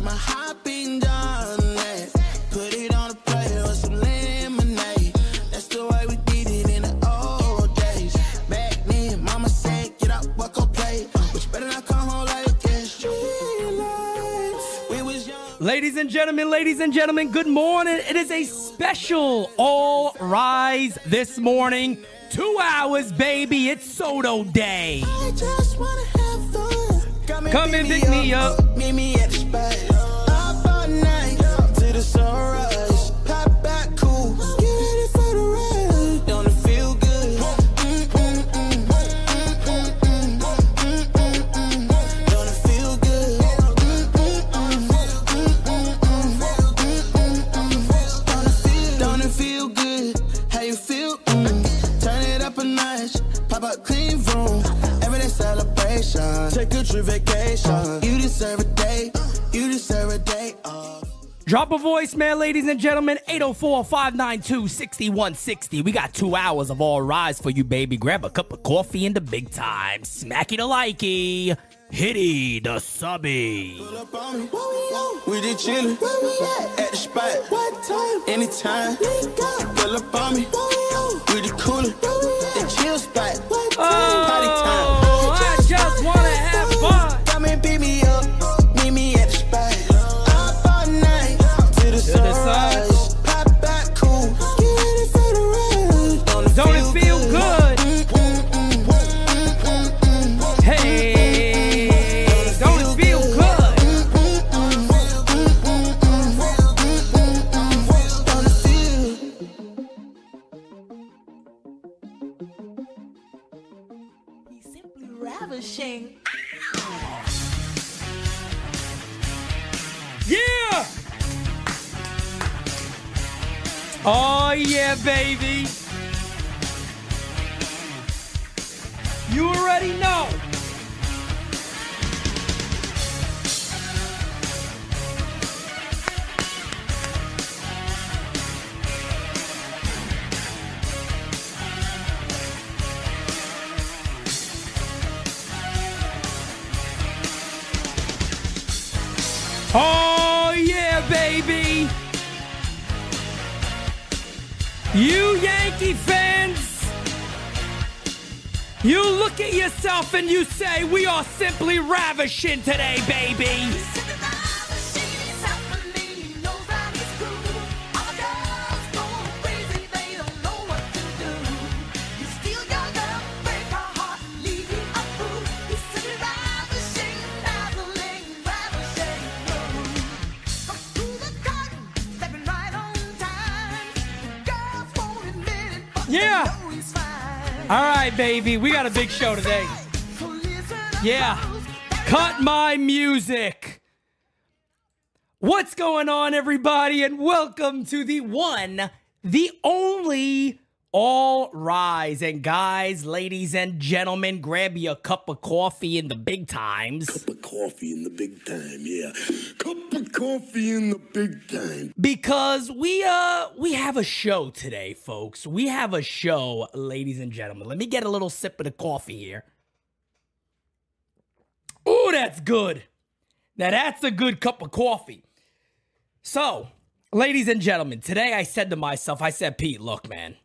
Where my bean done? Put it on a or some lemonade. That's the way we did it in the old days. Back then, mama said, get up, walk play. But you better not come home like. We was young. Ladies and gentlemen, ladies and gentlemen, good morning. It is a special All Rise this morning. Two hours, baby. It's Soto Day. I just wanna have fun. Come and pick me up. Meet me at the spot. Celebration. Take a trip vacation. You deserve a day. You deserve a day off. Drop a voicemail, ladies and gentlemen. 804 592 6160. We got two hours of All Rise for you, baby. Grab a cup of coffee in the big time. Smacky the likey. Hitty the subby. Pull up on me. We just chillin'. Where we at? At the spot. What time? Anytime. Pull up on me. We just coolin'. The chill spot. What oh. Party time. Oh, yeah, baby. You already know. Oh, yeah, baby. You Yankee fans, you look at yourself and you say, We are simply ravishing today, baby. All right, baby, we got a big show today. Yeah. Cut my music. What's going on, everybody? And welcome to the one, the only All Rise. And guys, ladies, and gentlemen, grab you a cup of coffee in the big times Cup of coffee in the big time, yeah. Cup of coffee in the big time. because we uh we have a show today, folks. We have a show, ladies and gentlemen. Let me get a little sip of the coffee here. Oh, that's good. Now that's a good cup of coffee. So, ladies and gentlemen, today I said to myself, I said, Pete, look, man.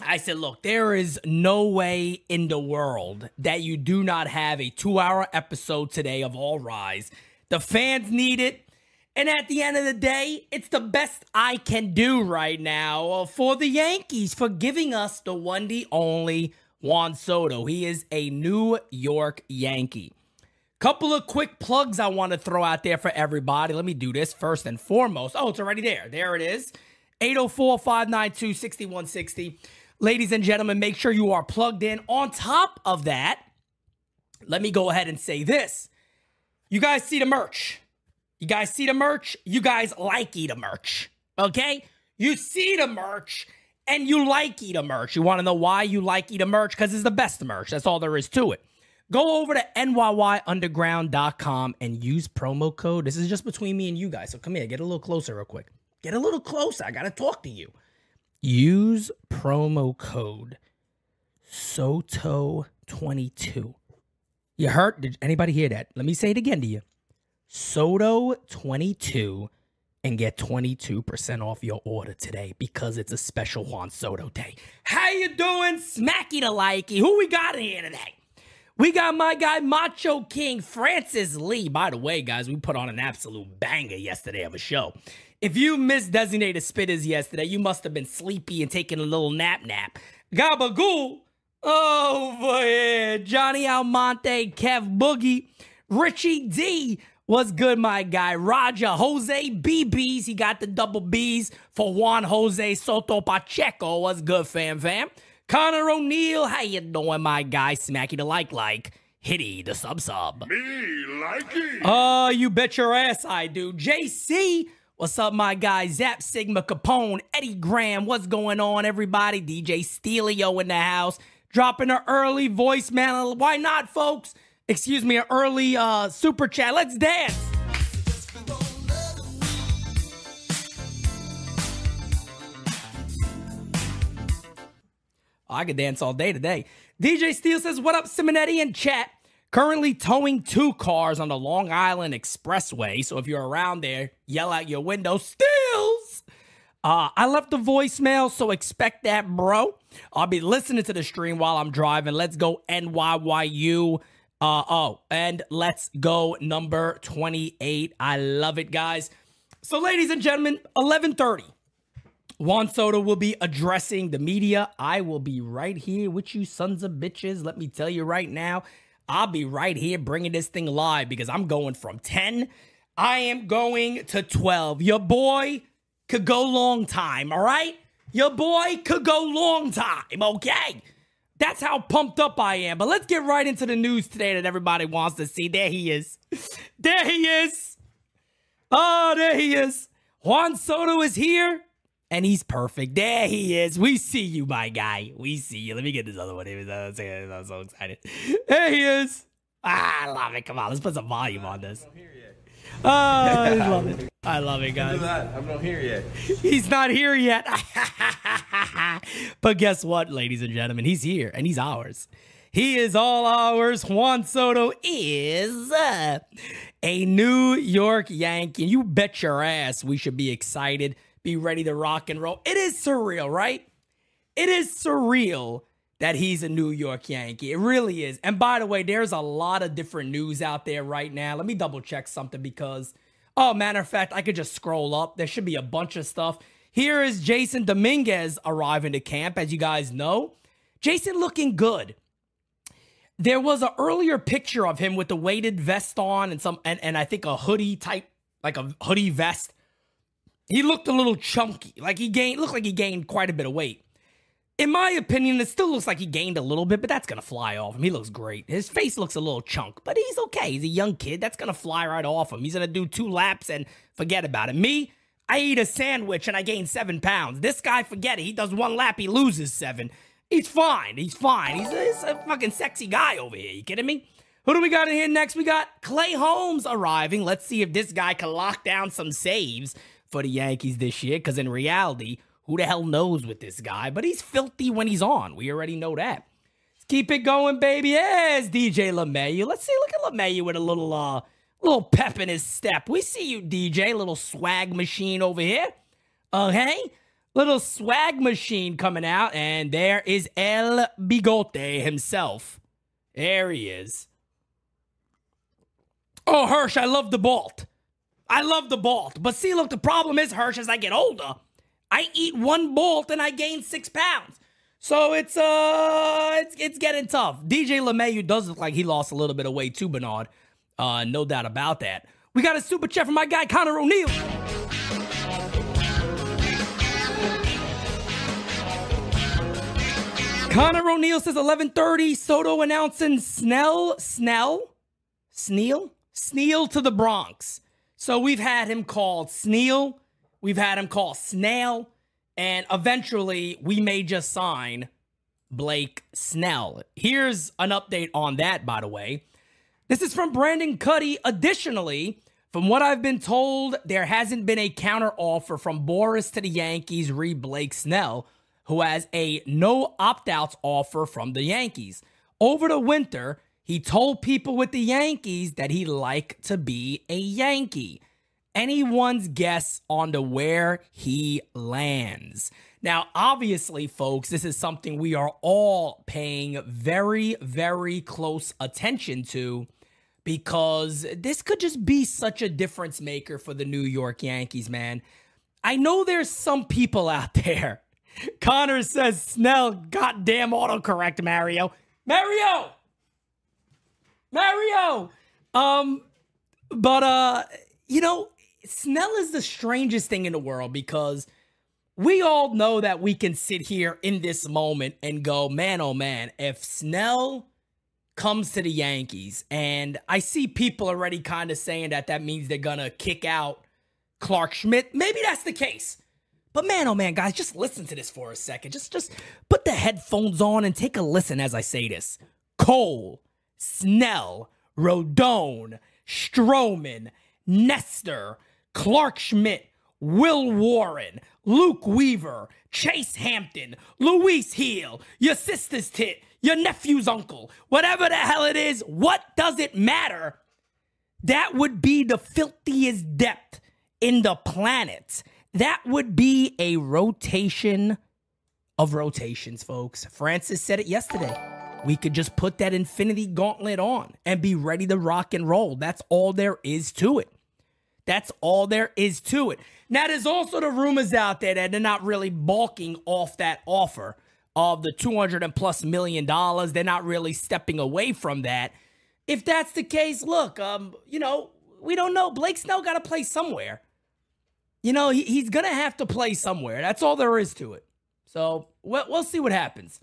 I said, look, there is no way in the world that you do not have a two hour episode today of All Rise. The fans need it. And at the end of the day, it's the best I can do right now uh, for the Yankees for giving us the one, the only Juan Soto. He is a New York Yankee. Couple of quick plugs I want to throw out there for everybody. Let me do this first and foremost. Oh, it's already there. There it is. 804 592 6160. Ladies and gentlemen, make sure you are plugged in. On top of that, let me go ahead and say this. You guys see the merch. You guys see the merch? You guys like the merch. Okay? You see the merch and you like the merch. You want to know why you like the merch? Because it's the best merch. That's all there is to it. Go over to NYYunderground.com and use promo code. This is just between me and you guys. So come here, get a little closer, real quick. Get a little closer. I got to talk to you. Use promo code SOTO22. You heard? Did anybody hear that? Let me say it again to you. Soto22 and get 22% off your order today because it's a special Juan Soto day. How you doing? Smacky to likey. Who we got in here today? We got my guy Macho King Francis Lee. By the way, guys, we put on an absolute banger yesterday of a show. If you missed designated spitters yesterday, you must have been sleepy and taking a little nap nap. Gabagool over here. Johnny Almonte, Kev Boogie, Richie D. What's good, my guy? Roger, Jose BBs. He got the double Bs for Juan Jose Soto Pacheco. What's good, fam fam? Connor O'Neill, how you doing, my guy? Smacky the like like. Hitty the sub sub. Me like it. Oh, uh, you bet your ass I do. JC, what's up, my guy? Zap Sigma Capone, Eddie Graham, what's going on, everybody? DJ Steelio in the house, dropping an early voicemail. Why not, folks? Excuse me, an early uh super chat. Let's dance. I could dance all day today. DJ Steele says, What up, Simonetti and chat? Currently towing two cars on the Long Island Expressway. So if you're around there, yell out your window, Steels! Uh, I left the voicemail, so expect that, bro. I'll be listening to the stream while I'm driving. Let's go NYYU. Uh, oh, and let's go number 28. I love it, guys. So, ladies and gentlemen, 1130. Juan Soto will be addressing the media. I will be right here with you, sons of bitches. Let me tell you right now, I'll be right here bringing this thing live because I'm going from 10. I am going to 12. Your boy could go long time, all right? Your boy could go long time, okay? That's how pumped up I am. But let's get right into the news today that everybody wants to see. There he is. There he is. Oh, there he is. Juan Soto is here and he's perfect. There he is. We see you, my guy. We see you. Let me get this other one. I'm so excited. There he is. Ah, I love it. Come on, let's put some volume on this. Oh, I love it. I love it, guys. I'm not here yet. He's not here yet. but guess what, ladies and gentlemen? He's here and he's ours. He is all ours. Juan Soto is uh, a New York Yankee. You bet your ass we should be excited, be ready to rock and roll. It is surreal, right? It is surreal that he's a New York Yankee. It really is. And by the way, there's a lot of different news out there right now. Let me double check something because, oh, matter of fact, I could just scroll up. There should be a bunch of stuff. Here is Jasson Dominguez arriving to camp, as you guys know. Jason looking good. There was an earlier picture of him with the weighted vest on and some and, and I think a hoodie type, like a hoodie vest. He looked a little chunky. Like he gained looked like he gained quite a bit of weight. In my opinion, it still looks like he gained a little bit, but that's gonna fly off him. He looks great. His face looks a little chunk, but he's okay. He's a young kid. That's gonna fly right off him. He's gonna do two laps and forget about it. Me, I eat a sandwich and I gain seven pounds. This guy, forget it. He does one lap, he loses seven. He's fine. He's fine. He's, he's a fucking sexy guy over here. You kidding me? Who do we got in here next? We got Clay Holmes arriving. Let's see if this guy can lock down some saves for the Yankees this year. Because in reality, who the hell knows with this guy? But he's filthy when he's on. We already know that. Let's keep it going, baby. Yes, DJ LeMahieu. Let's see. Look at LeMahieu with a little uh little pep in his step. We see you, DJ. Little swag machine over here. Okay? Little swag machine coming out. And there is El Bigote himself. There he is. Oh, Hirsch, I love the Bolt. I love the Bolt. But see, look, the problem is, Hirsch, as I get older, I eat one Bolt and I gain six pounds. So it's uh it's it's getting tough. DJ LeMahieu does look like he lost a little bit of weight too, Bernard. Uh, no doubt about that. We got a super chat from my guy Connor O'Neill. Connor O'Neill says 11:30. Soto announcing Snell, Snell, Sneal, Sneal to the Bronx. So we've had him called Sneal, we've had him called Snail, and eventually we may just sign Blake Snell. Here's an update on that, by the way. This is from Brendan Kuty. Additionally, from what I've been told, there hasn't been a counter offer from Boras to the Yankees re Blake Snell, who has a no opt outs offer from the Yankees. Over the winter, He told people with the Yankees that he liked to be a Yankee. Anyone's guess on to where he lands. Now, obviously, folks, this is something we are all paying very, very close attention to because this could just be such a difference maker for the New York Yankees, man. I know there's some people out there. Connor says, Snell, goddamn autocorrect, Mario. Mario! Mario! Um, but, uh, you know, Snell is the strangest thing in the world because we all know that we can sit here in this moment and go, man, oh man, if Snell comes to the Yankees, and I see people already kind of saying that that means they're gonna kick out Clarke Schmidt. Maybe that's the case. But man, oh man, guys, just listen to this for a second. Just just put the headphones on and take a listen as I say this. Cole, Snell, Rodon, Stroman, Nestor, Clarke Schmidt, Will Warren, Luke Weaver, Chase Hampton, Luis Gil, your sister's tit, your nephew's uncle, whatever the hell it is, what does it matter? That would be the filthiest depth in the planet. That would be a rotation of rotations, folks. Francis said it yesterday. We could just put that infinity gauntlet on and be ready to rock and roll. That's all there is to it. That's all there is to it. Now, there's also the rumors out there that they're not really balking off that offer of the 200 and plus million dollars. They're not really stepping away from that. If that's the case, look, um, you know, we don't know. Blake Snell got to play somewhere. You know, he, he's going to have to play somewhere. That's all there is to it. So we'll, we'll see what happens.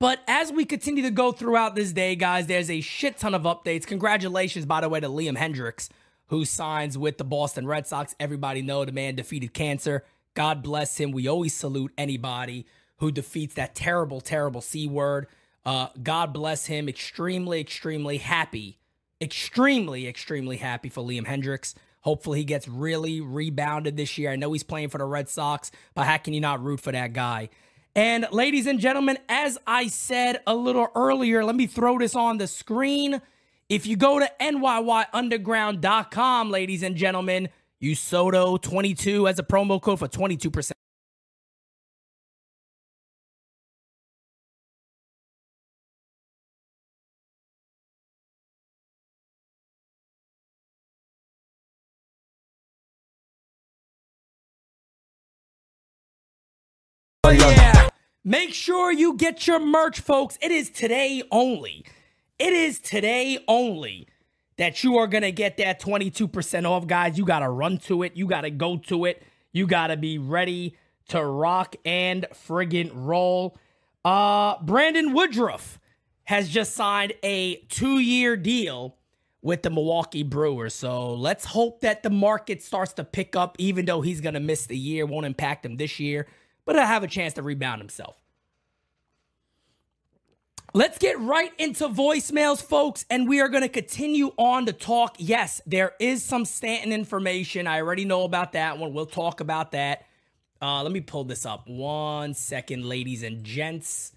But as we continue to go throughout this day, guys, there's a shit ton of updates. Congratulations, by the way, to Liam Hendriks, who signs with the Boston Red Sox. Everybody know the man defeated cancer. God bless him. We always salute anybody who defeats that terrible, terrible C word. Uh, God bless him. Extremely, extremely happy. Extremely, extremely happy for Liam Hendriks. Hopefully he gets really rebounded this year. I know he's playing for the Red Sox, but how can you not root for that guy? And ladies and gentlemen, as I said a little earlier, let me throw this on the screen. If you go to NYYUnderground.com, ladies and gentlemen, use SOTO22 as a promo code for 22%. Oh, yeah. Make sure you get your merch, folks. It is today only. It is today only that you are going to get that 22% off, guys. You got to run to it. You got to go to it. You got to be ready to rock and friggin' roll. Uh, Brandon Woodruff has just signed a two year deal with the Milwaukee Brewers. So let's hope that the market starts to pick up, even though he's going to miss the year, won't impact him this year but he'll have a chance to rebound himself. Let's get right into voicemails, folks, and we are going to continue on to talk. Yes, there is some Stanton information. I already know about that one. We'll talk about that. Uh, let me pull this up. One second, ladies and gents.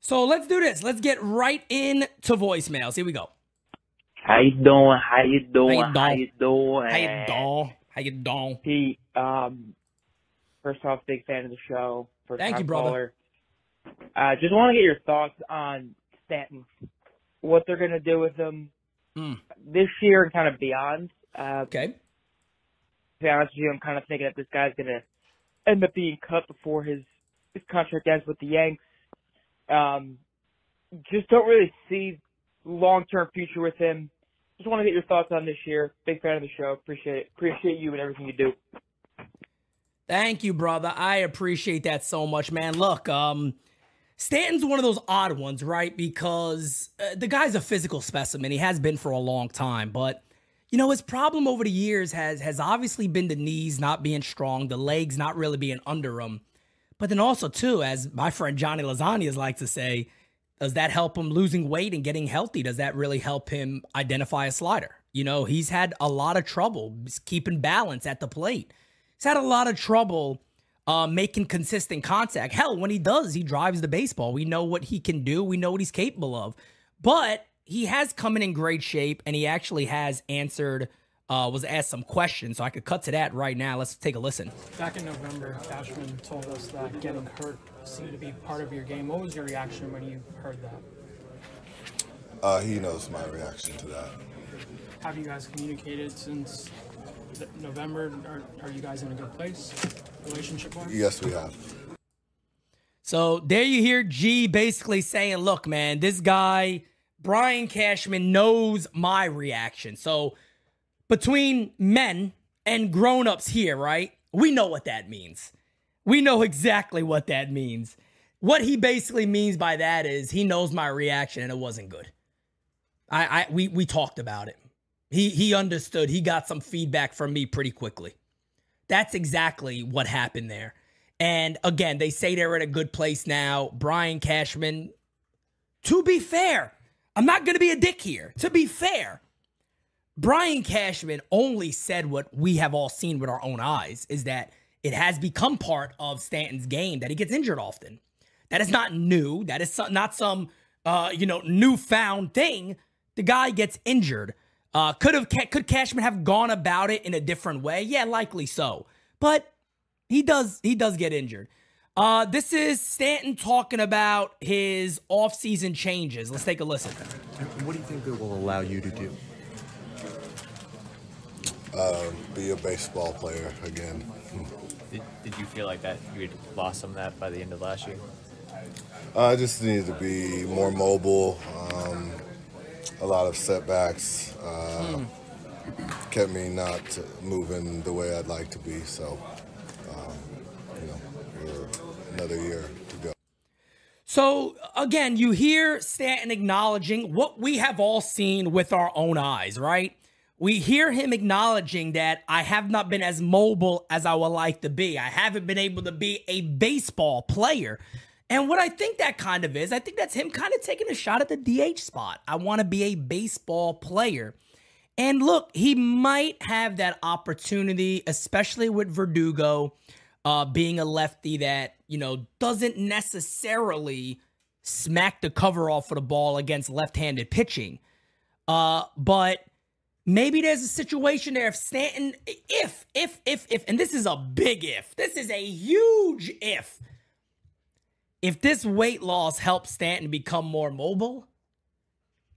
So let's do this. Let's get right into voicemails. Here we go. How you doing? How you doing? How you doing? How you doing? How you doing? Pete, um, first off, big fan of the show. First Thank you, brother. Caller. Uh, just want to get your thoughts on Stanton, what they're going to do with him Hmm. this year and kind of beyond. Uh, Okay. to be honest with you, I'm kind of thinking that this guy's going to end up being cut before his his contract ends with the Yanks. Um, just don't really see long term future with him. Just want to get your thoughts on this year. Big fan of the show. Appreciate it. Appreciate you and everything you do. Thank you, brother. I appreciate that so much, man. Look, um, Stanton's one of those odd ones, right? Because uh, the guy's a physical specimen. He has been for a long time, but you know his problem over the years has has obviously been the knees not being strong, the legs not really being under him. But then also too, as my friend Johnny Lasagnas like to say, does that help him losing weight and getting healthy? Does that really help him identify a slider? You know, he's had a lot of trouble keeping balance at the plate. He's had a lot of trouble uh, making consistent contact. Hell, when he does, he drives the baseball. We know what he can do. We know what he's capable of. but he has come in in great shape, and he actually has answered. Uh, was asked some questions, so I could cut to that right now. Let's take a listen. Back in November, Cashman told us that getting hurt seemed to be part of your game. What was your reaction when you heard that? Uh, he knows my reaction to that. Have you guys communicated since th- November? Are, are you guys in a good place, relationship wise? Yes, we have. So there you hear G basically saying, look, man, this guy, Brian Cashman, knows my reaction. So between men and grown-ups here, right? We know what that means. We know exactly what that means. What he basically means by that is he knows my reaction and it wasn't good. I, I we we talked about it. He he understood. He got some feedback from me pretty quickly. That's exactly what happened there. And again, they say they're in a good place now. Brian Cashman, to be fair, I'm not going to be a dick here. To be fair, Brian Cashman only said what we have all seen with our own eyes is that it has become part of Stanton's game that he gets injured often. That is not new. That is not some uh, you know newfound thing. The guy gets injured. Uh, could have could Cashman have gone about it in a different way? Yeah, likely so. But he does he does get injured. Uh, this is Stanton talking about his offseason changes. Let's take a listen. What do you think it will allow you to do? Um, be a baseball player again. Did, did you feel like that you had lost some of that by the end of last year? I just needed to be more mobile. Um, a lot of setbacks uh, kept me not moving the way I'd like to be. So, um, you know, another year to go. So again, you hear Stanton acknowledging what we have all seen with our own eyes, right? We hear him acknowledging that I have not been as mobile as I would like to be. I haven't been able to be a baseball player. And what I think that kind of is, I think that's him kind of taking a shot at the DH spot. I want to be a baseball player. And look, he might have that opportunity, especially with Verdugo uh, being a lefty that, you know, doesn't necessarily smack the cover off of the ball against left handed pitching. Uh, but maybe there's a situation there if Stanton, if, if, if, if, and this is a big if, this is a huge if. If this weight loss helps Stanton become more mobile,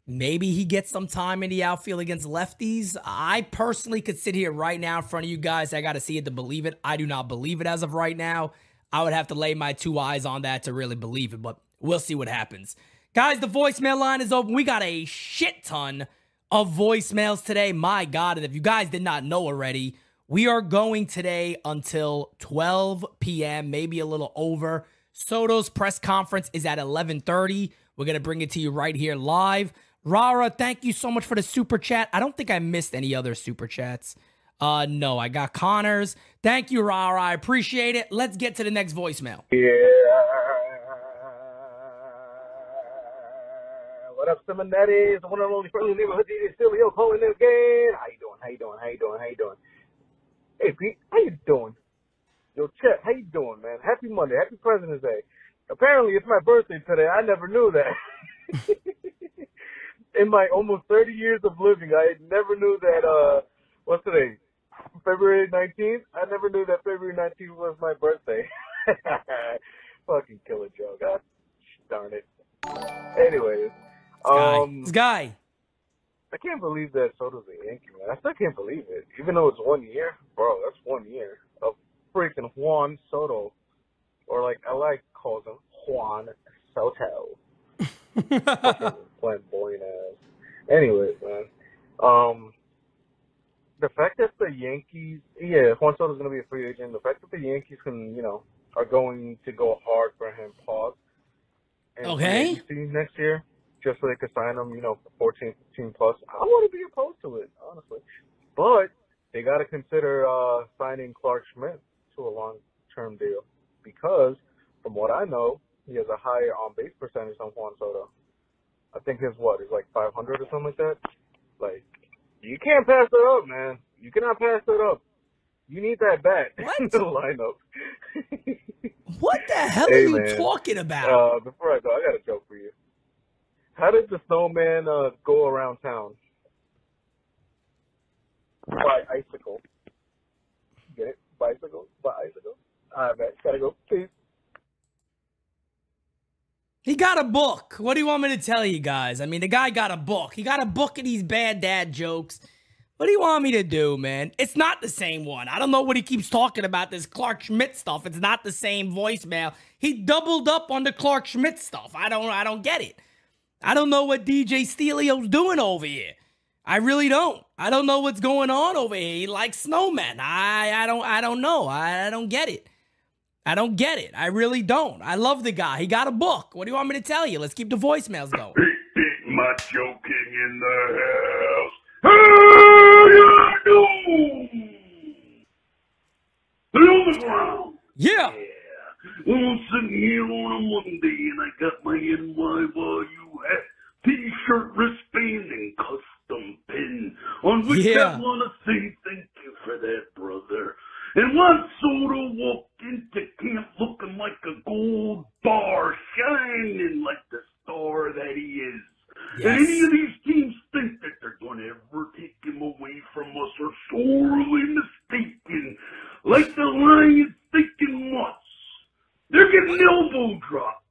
maybe he gets some time in the outfield against lefties. I personally could sit here right now in front of you guys. I got to see it to believe it. I do not believe it as of right now. I would have to lay my two eyes on that to really believe it, but we'll see what happens. Guys, the voicemail line is open. We got a shit ton of voicemails today. My God. And if you guys did not know already, we are going today until 12 p.m., maybe a little over. Soto's press conference is at 11:30. We're going to bring it to you right here live. Rara, thank you so much for the super chat. I don't think I missed any other super chats. Uh no, I got Connors. Thank you, Rara. I appreciate it. Let's get to the next voicemail. Yeah. What up, Simonetti? It's The one and only friendly neighborhood DJ Silvio calling in again. How you doing? How you doing? How you doing? How you doing? Hey, Pete, how you doing? Yo, Chet, how you doing, man? Happy Monday. Happy President's Day. Apparently, it's my birthday today. I never knew that. in my almost 30 years of living, I never knew that, uh, what's today? February 19th? I never knew that February 19th was my birthday. Fucking killer joke. God darn it. Anyways, Guy. um, guy. I can't believe that Soto's a Yankee, man. I still can't believe it. Even though it's one year, bro, that's one year freaking Juan Soto. Or like I like calls him Juan Soto. Flamboyant ass. Anyways, man. Um the fact that the Yankees yeah, Juan Soto's gonna be a free agent, the fact that the Yankees can, you know, are going to go hard for him, pause. And Okay. next year, just so they could sign him, you know, for 14, 15 plus. I wouldn't be opposed to it, honestly. But they got to consider uh, signing Clarke Schmidt to a long-term deal because, from what I know, he has a higher on-base percentage than Juan Soto. I think his what is like 500 or something like that. Like, you can't pass that up, man. You cannot pass that up. You need that bat in the lineup. What the hell Hey, are you man. talking about? Uh, before I go, I got a joke for you. How did the snowman uh, go around town? By icicle. Get it? Bicycle? By icicle? Alright, man. Gotta go. Peace. He got a book. What do you want me to tell you guys? I mean, the guy got a book. He got a book of these bad dad jokes. What do you want me to do, man? It's not the same one. I don't know what he keeps talking about, this Clarke Schmidt stuff. It's not the same voicemail. He doubled up on the Clarke Schmidt stuff. I don't I don't get it. I don't know what DJ Stelio's doing over here. I really don't. I don't know what's going on over here. He likes snowmen. I I don't I don't know. I, I don't get it. I don't get it. I really don't. I love the guy. He got a book. What do you want me to tell you? Let's keep the voicemails going. Big Macho King in the house. How you doing? Lay on the ground. Yeah. Well, I'm sitting here on a Monday and I got my NYYU hat, t-shirt, wristband, and custom pin. On which Yeah. I want to say thank you for that, brother. And Juan Soto walked into camp looking like a gold bar, shining like the star that he is. And any of these teams think that they're going to ever take him away from us are sorely mistaken. Like the Lions thinking once. They're getting elbow dropped.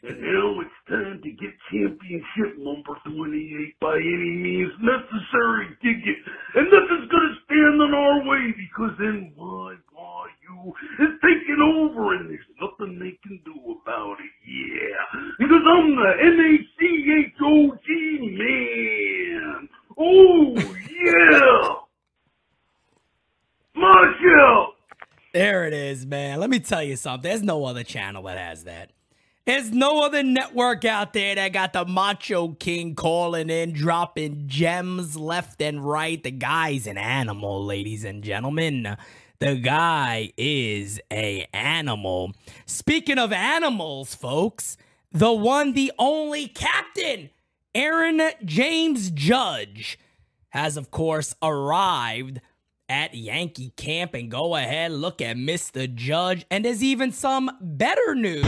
And now it's time to get championship number 28 by any means necessary. Dig it. And nothing's to stand in our way because NYYU is taking over and there's nothing they can do about it. Yeah. Because I'm the M-A-C-H-O-G man. Oh, yeah. Marshall. There it is, man. Let me tell you something. There's no other channel that has that. There's no other network out there that got the Macho King calling in, dropping gems left and right. The guy's an animal, ladies and gentlemen. The guy is a animal. Speaking of animals, folks, the one, the only captain, Aaron James Judge, has of course arrived at Yankee camp and go ahead look at Mr. Judge and there's even some better news.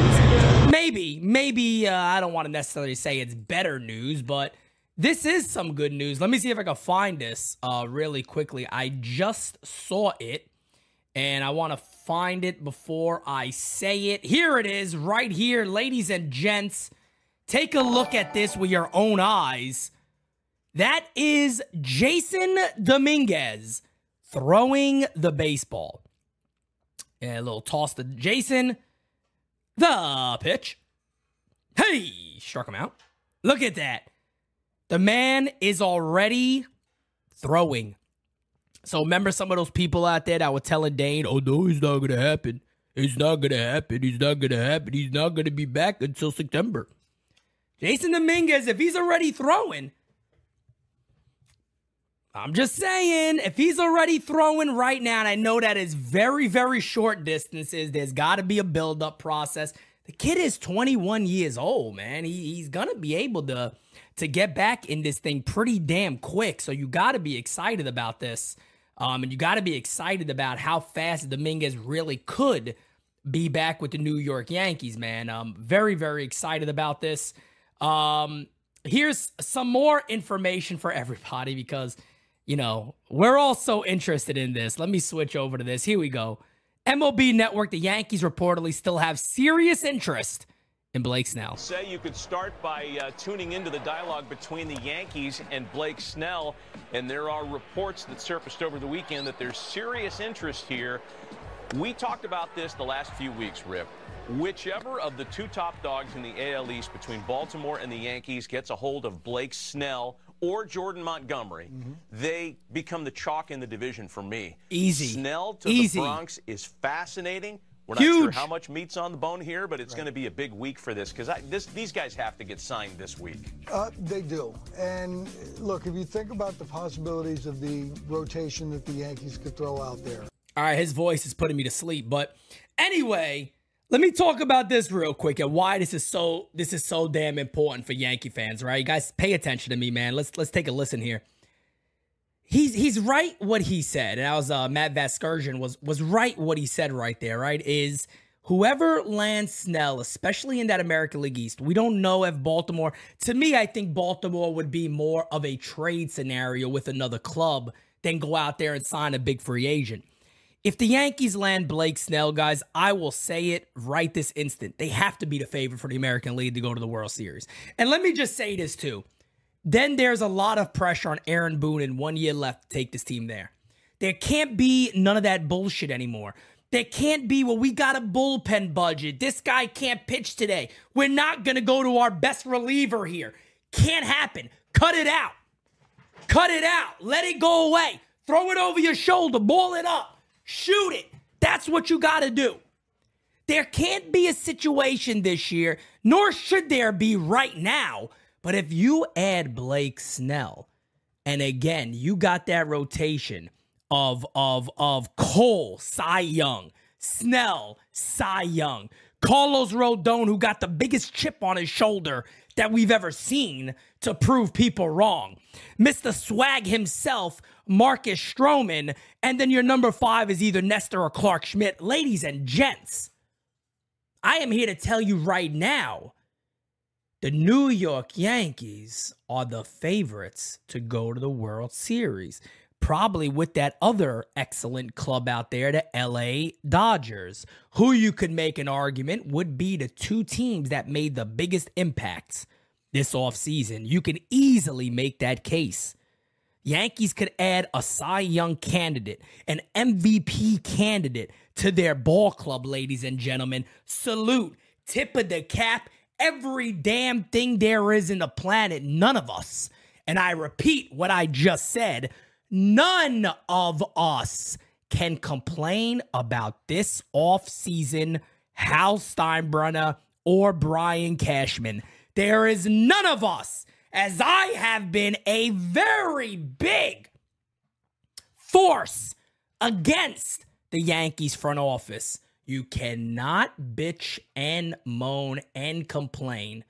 Maybe, maybe uh, I don't want to necessarily say it's better news, but this is some good news. Let me see if I can find this uh, really quickly. I just saw it and I want to find it before I say it. Here it is, right here, ladies and gents. Take a look at this with your own eyes. That is Jasson Dominguez throwing the baseball. And a little toss to Jason. The pitch. Hey, struck him out. Look at that. The man is already throwing. So remember some of those people out there that were telling Dane, oh no, it's not gonna happen. It's not gonna happen. He's not gonna happen. He's not gonna be back until September. Jasson Dominguez, if he's already throwing, I'm just saying, if he's already throwing right now, and I know that is very, very short distances, there's got to be a build-up process. The kid is 21 years old, man. He, he's gonna be able to to get back in this thing pretty damn quick. So you got to be excited about this, um, and you got to be excited about how fast Dominguez really could be back with the New York Yankees, man. Um, very, very excited about this. Um, here's some more information for everybody because you know, we're all so interested in this. Let me switch over to this. Here we go. MLB Network, the Yankees reportedly still have serious interest in Blake Snell. Say you could start by uh, tuning into the dialogue between the Yankees and Blake Snell. And there are reports that surfaced over the weekend that there's serious interest here. We talked about this the last few weeks, Rip. Whichever of the two top dogs in the AL East between Baltimore and the Yankees gets a hold of Blake Snell or Jordan Montgomery, they become the chalk in the division for me. Easy. Snell to Easy. the Bronx is fascinating. We're not sure how much meat's on the bone here, but it's going to be a big week for this because these guys have to get signed this week. Uh, they do. And look, if you think about the possibilities of the rotation that the Yankees could throw out there. All right, his voice is putting me to sleep. But anyway, let me talk about this real quick and why this is so this is so damn important for Yankee fans, right? You guys pay attention to me, man. Let's let's take a listen here. He's he's right what he said. And I was uh Matt Vasgersian was was right what he said right there, right? Is whoever lands Snell, especially in that American League East, we don't know if Baltimore, to me, I think Baltimore would be more of a trade scenario with another club than go out there and sign a big free agent. If the Yankees land Blake Snell, guys, I will say it right this instant. They have to be the favorite for the American League to go to the World Series. And let me just say this too. Then there's a lot of pressure on Aaron Boone and one year left to take this team there. There can't be none of that bullshit anymore. There can't be, well, we got a bullpen budget. This guy can't pitch today. We're not going to go to our best reliever here. Can't happen. Cut it out. Cut it out. Let it go away. Throw it over your shoulder. Ball it up. Shoot it. That's what you got to do. There can't be a situation this year, nor should there be right now. But if you add Blake Snell, and again, you got that rotation of of of Cole, Cy Young, Snell, Cy Young, Carlos Rodon, who got the biggest chip on his shoulder that we've ever seen to prove people wrong. Mr. Swag himself, Marcus Stroman, and then your number five is either Nestor or Clarke Schmidt. Ladies and gents, I am here to tell you right now the New York Yankees are the favorites to go to the World Series. Probably with that other excellent club out there, the LA Dodgers, who you could make an argument would be the two teams that made the biggest impacts this offseason. You can easily make that case. Yankees could add a Cy Young candidate, an MVP candidate to their ball club, ladies and gentlemen. Salute, tip of the cap, every damn thing there is in the planet, none of us. And I repeat what I just said none of us can complain about this offseason Hal Steinbrenner or Brian Cashman. There is none of us, as I have been a very big force against the Yankees front office. You cannot bitch and moan and complain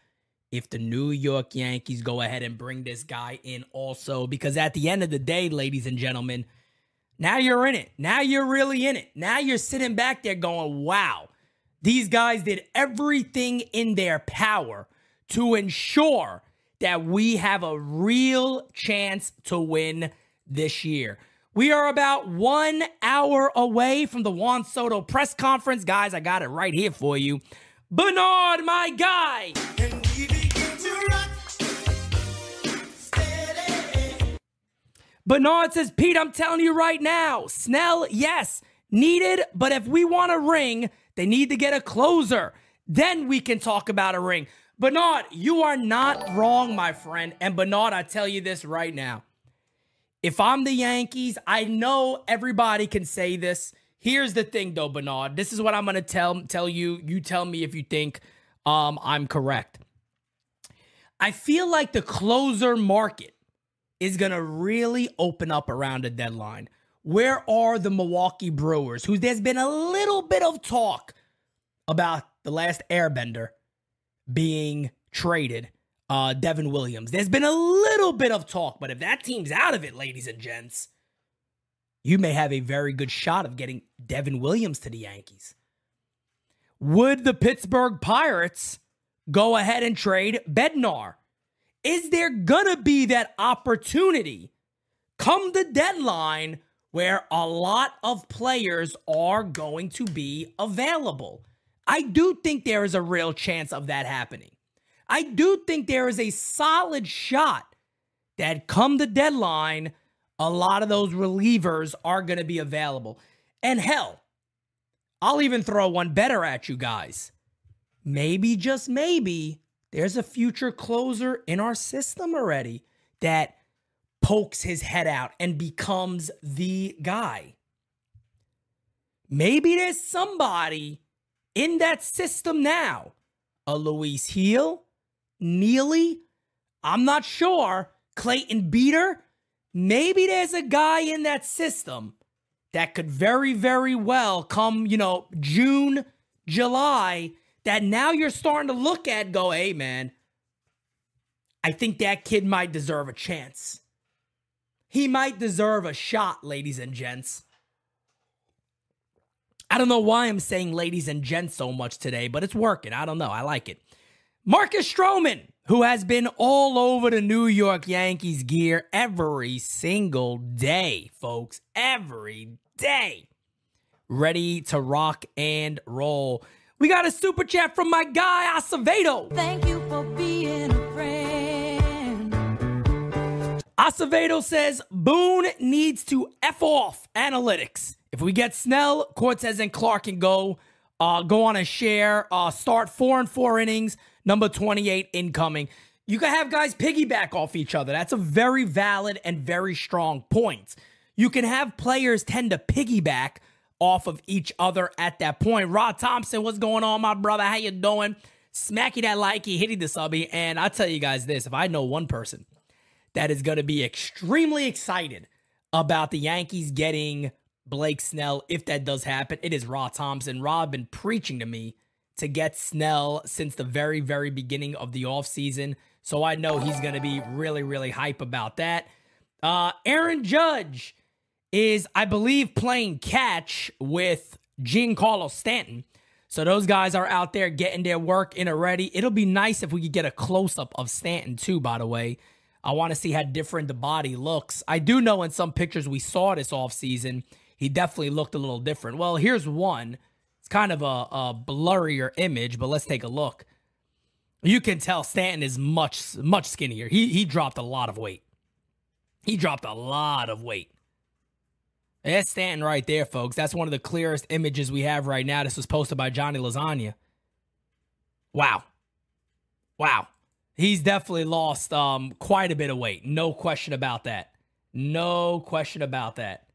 if the New York Yankees go ahead and bring this guy in also. Because at the end of the day, ladies and gentlemen, now you're in it. Now you're really in it. Now you're sitting back there going, wow, these guys did everything in their power to ensure that we have a real chance to win this year. We are about one hour away from the Juan Soto press conference. Guys, I got it right here for you. Bernard, my guy. Bernard says, Pete, I'm telling you right now, Snell, yes, needed, but if we want a ring, they need to get a closer. Then we can talk about a ring. Bernard, you are not wrong, my friend. And Bernard, I tell you this right now. If I'm the Yankees, I know everybody can say this. Here's the thing though, Bernard. This is what I'm gonna tell tell you. You tell me if you think um, I'm correct. I feel like the closer market is to really open up around the deadline. Where are the Milwaukee Brewers, who there's been a little bit of talk about the last airbender being traded, uh, Devin Williams? There's been a little bit of talk, but if that team's out of it, ladies and gents, you may have a very good shot of getting Devin Williams to the Yankees. Would the Pittsburgh Pirates go ahead and trade Bednar? Is there gonna be that opportunity come the deadline where a lot of players are going to be available? I do think there is a real chance of that happening. I do think there is a solid shot that come the deadline, a lot of those relievers are going to be available. And hell, I'll even throw one better at you guys. Maybe, just maybe, there's a future closer in our system already that pokes his head out and becomes the guy. Maybe there's somebody in that system now. A Luis Gil, Neely, I'm not sure. Clayton Beeter, Maybe there's a guy in that system that could very, very well come, you know, June, July, that now you're starting to look at go, hey, man, I think that kid might deserve a chance. He might deserve a shot, ladies and gents. I don't know why I'm saying ladies and gents so much today, but it's working. I don't know. I like it. Marcus Stroman, who has been all over the New York Yankees gear every single day, folks. Every day. Ready to rock and roll. We got a super chat from my guy Acevedo. Thank you for being a friend. Acevedo says Boone needs to F off analytics. If we get Snell, Cortes, and Clarke can go, uh, go on a share, uh, start four and four innings, number 28 incoming. You can have guys piggyback off each other. That's a very valid and very strong point. You can have players tend to piggyback off of each other at that point. Rod Thompson, what's going on, my brother? How you doing? Smacky that likey, hitting the subby. And I'll tell you guys this, if I know one person that is going to be extremely excited about the Yankees getting Blake Snell, if that does happen, it is Rod Thompson. Rod been preaching to me to get Snell since the very, very beginning of the offseason. So I know he's going to be really, really hype about that. Uh, Aaron Judge is, I believe, playing catch with Giancarlo Stanton. So those guys are out there getting their work in already. It'll be nice if we could get a close up of Stanton too, by the way. I want to see how different the body looks. I do know in some pictures we saw this offseason, he definitely looked a little different. Well, here's one. It's kind of a, a blurrier image, but let's take a look. You can tell Stanton is much, much skinnier. He, he dropped a lot of weight. He dropped a lot of weight. That's Stanton right there, folks. That's one of the clearest images we have right now. This was posted by Johnny Lasagna. Wow. Wow. He's definitely lost um, quite a bit of weight. No question about that. No question about that.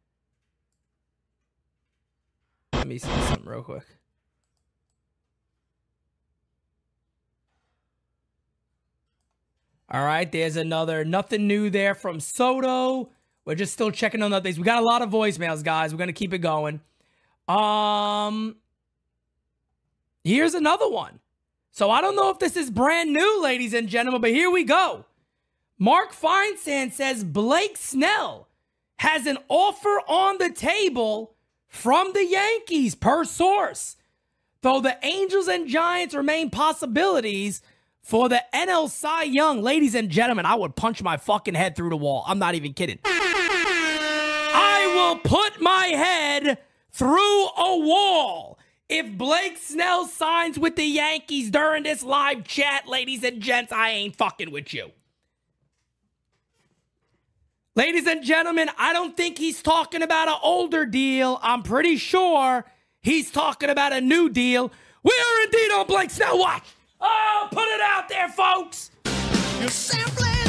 Let me see something real quick. All right, there's another nothing new there from Soto. We're just still checking on things. We got a lot of voicemails, guys. We're gonna keep it going. Um, here's another one. So I don't know if this is brand new, ladies and gentlemen, but here we go. Mark Feinsand says Blake Snell has an offer on the table from the Yankees, per source. Though the Angels and Giants remain possibilities for the NL Cy Young, ladies and gentlemen, I would punch my fucking head through the wall. I'm not even kidding. I will put my head through a wall if Blake Snell signs with the Yankees during this live chat, ladies and gents, I ain't fucking with you. Ladies and gentlemen, I don't think he's talking about an older deal. I'm pretty sure he's talking about a new deal. We are indeed on Blake Snell watch. Oh, put it out there, folks. You're simply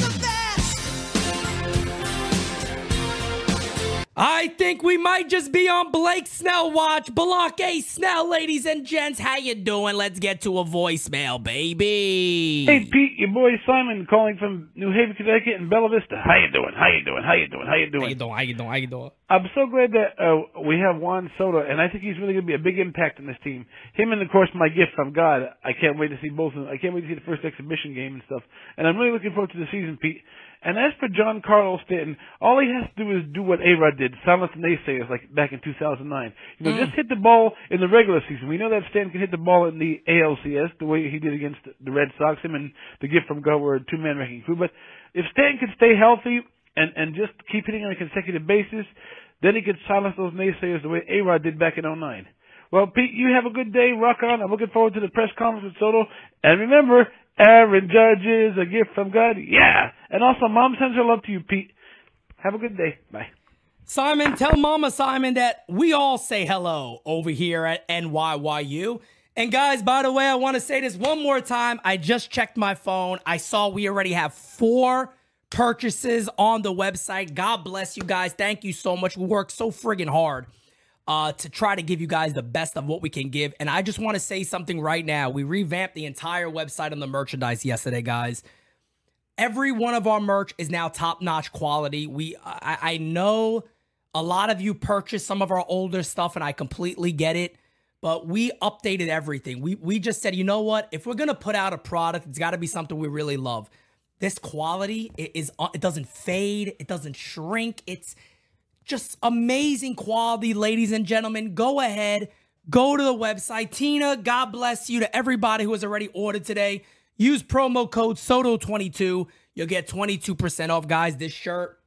I think we might just be on Blake Snell watch. Block A Snell, ladies and gents. How you doing? Let's get to a voicemail, baby. Hey Pete, your boy Simon calling from New Haven, Connecticut, and Bella Vista. How you doing? How you doing? How you doing? How you doing? How you doing? How you doing? How you doing? I'm so glad that uh, we have Juan Soto, and I think he's really going to be a big impact on this team. Him and, of course, my gift from God. I can't wait to see both of them. I can't wait to see the first exhibition game and stuff. And I'm really looking forward to the season, Pete. And as for Giancarlo Stanton, all he has to do is do what A-Rod did, silence the naysayers like back in 2009. You know, Mm. just hit the ball in the regular season. We know that Stanton can hit the ball in the ALCS the way he did against the Red Sox. Him and the gift from God were a two-man wrecking crew. But if Stanton can stay healthy and, and just keep hitting on a consecutive basis, then he could silence those naysayers the way A-Rod did back in 09. Well, Pete, you have a good day. Rock on. I'm looking forward to the press conference with Soto. And remember, Aaron Judge is a gift from God. Yeah. And also, Mom sends her love to you, Pete. Have a good day. Bye. Simon, tell Mama Simon that we all say hello over here at NYYU. And guys, by the way, I want to say this one more time. I just checked my phone. I saw we already have four purchases on the website. God bless you guys. Thank you so much. We work so friggin' hard uh, to try to give you guys the best of what we can give. And I just want to say something right now. We revamped the entire website on the merchandise yesterday, guys. Every one of our merch is now top notch quality. We, I, I know a lot of you purchased some of our older stuff, and I completely get it. But we updated everything. We we just said, you know what? If we're gonna put out a product, it's got to be something we really love. This quality i- is it doesn't fade, it doesn't shrink. It's just amazing quality, ladies and gentlemen. Go ahead, Go to the website. Tina, God bless you to everybody who has already ordered today. Use promo code SOTO22. You'll get 22% off, guys. This shirt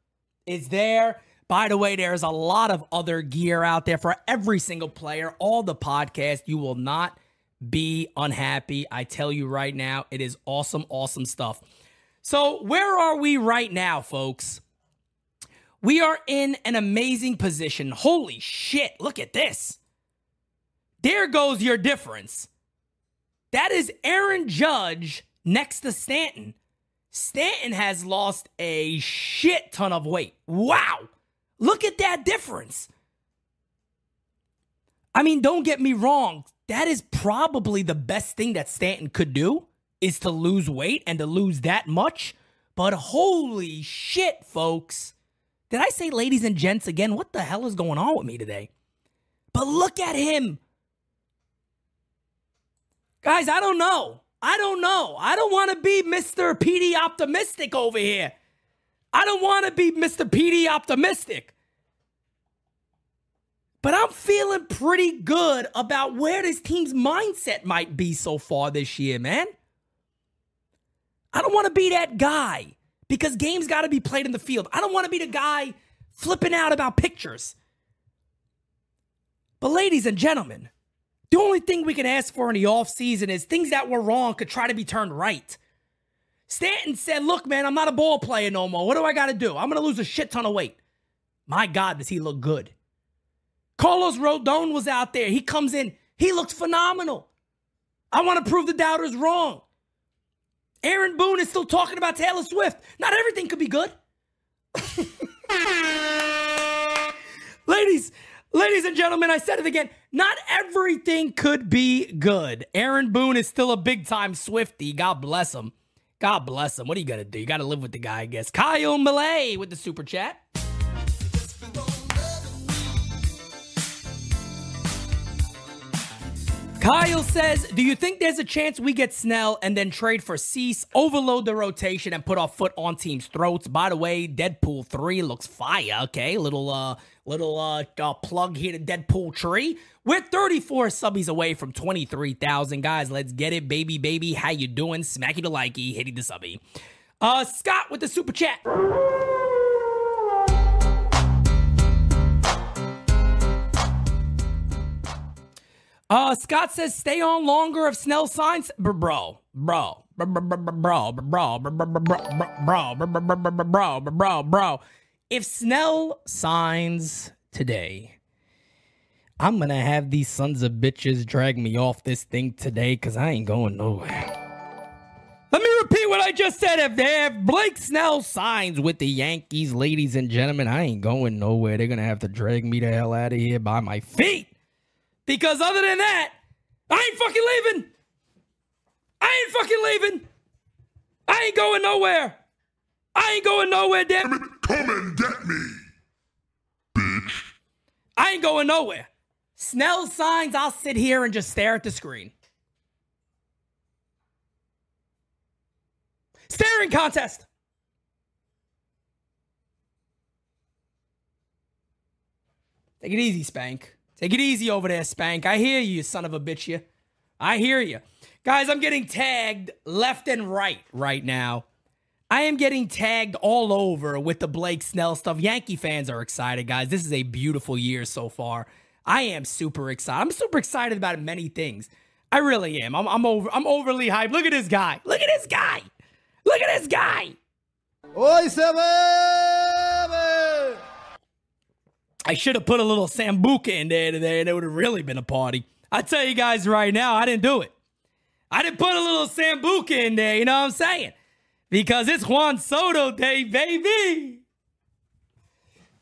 is there. By the way, there's a lot of other gear out there for every single player, all the podcast. You will not be unhappy. I tell you right now, it is awesome, awesome stuff. So, where are we right now, folks? We are in an amazing position. Holy shit, look at this. There goes your difference. That is Aaron Judge next to Stanton. Stanton has lost a shit ton of weight. Wow. Look at that difference. I mean, don't get me wrong. That is probably the best thing that Stanton could do is to lose weight and to lose that much. But holy shit, folks. Did I say ladies and gents again? What the hell is going on with me today? But look at him. Guys, I don't know. I don't know. I don't want to be Mr. PD optimistic over here. I don't want to be Mr. PD optimistic. But I'm feeling pretty good about where this team's mindset might be so far this year, man. I don't want to be that guy because games got to be played in the field. I don't want to be the guy flipping out about pictures. But, ladies and gentlemen, the only thing we can ask for in the offseason is things that were wrong could try to be turned right. Stanton said, Look, man, I'm not a ball player no more. What do I got to do? I'm going to lose a shit ton of weight. My God, does he look good? Carlos Rodon was out there. He comes in, he looks phenomenal. I want to prove the doubters wrong. Aaron Boone is still talking about Taylor Swift. Not everything could be good. ladies, ladies and gentlemen, I said it again. Not everything could be good. Aaron Boone is still a big time Swifty. God bless him. God bless him. What are you gonna do? You gotta live with the guy, I guess. Kyle Malay with the super chat. Kyle says, Do you think there's a chance we get Snell and then trade for Cease, overload the rotation, and put our foot on teams' throats? By the way, Deadpool 3 looks fire. Okay, little uh little uh, uh plug here to Deadpool tree. We're 34 subbies away from 23,000. Guys, let's get it, baby, baby. How you doing? Smacky the likey, hitting the subby. Uh Scott with the super chat. Uh, Scott says stay on longer if Snell signs. Bro, bro, bro, bro, bro, bro, bro, bro, bro, bro, bro, bro. If Snell signs today, I'm gonna have these sons of bitches drag me off this thing today because I ain't going nowhere. Let me repeat what I just said. If, if Blake Snell signs with the Yankees, ladies and gentlemen, I ain't going nowhere. They're gonna have to drag me the hell out of here by my feet. Because other than that, I ain't fucking leaving. I ain't fucking leaving. I ain't going nowhere. I ain't going nowhere, damn it. Come and get me. Bitch. I ain't going nowhere. Snell signs, I'll sit here and just stare at the screen. Staring contest. Take it easy, Spank. Take it easy over there, Spank. I hear you, son of a bitch, you. I hear you. Guys, I'm getting tagged left and right right now. I am getting tagged all over with the Blake Snell stuff. Yankee fans are excited, guys. This is a beautiful year so far. I am super excited. I'm super excited about many things. I really am. I'm, I'm over. I'm overly hyped. Look at this guy. Look at this guy. Look at this guy. Oi, seven. I should have put a little sambuca in there today, and it would have really been a party. I tell you guys right now, I didn't do it. I didn't put a little sambuca in there. You know what I'm saying? Because it's Juan Soto Day, baby.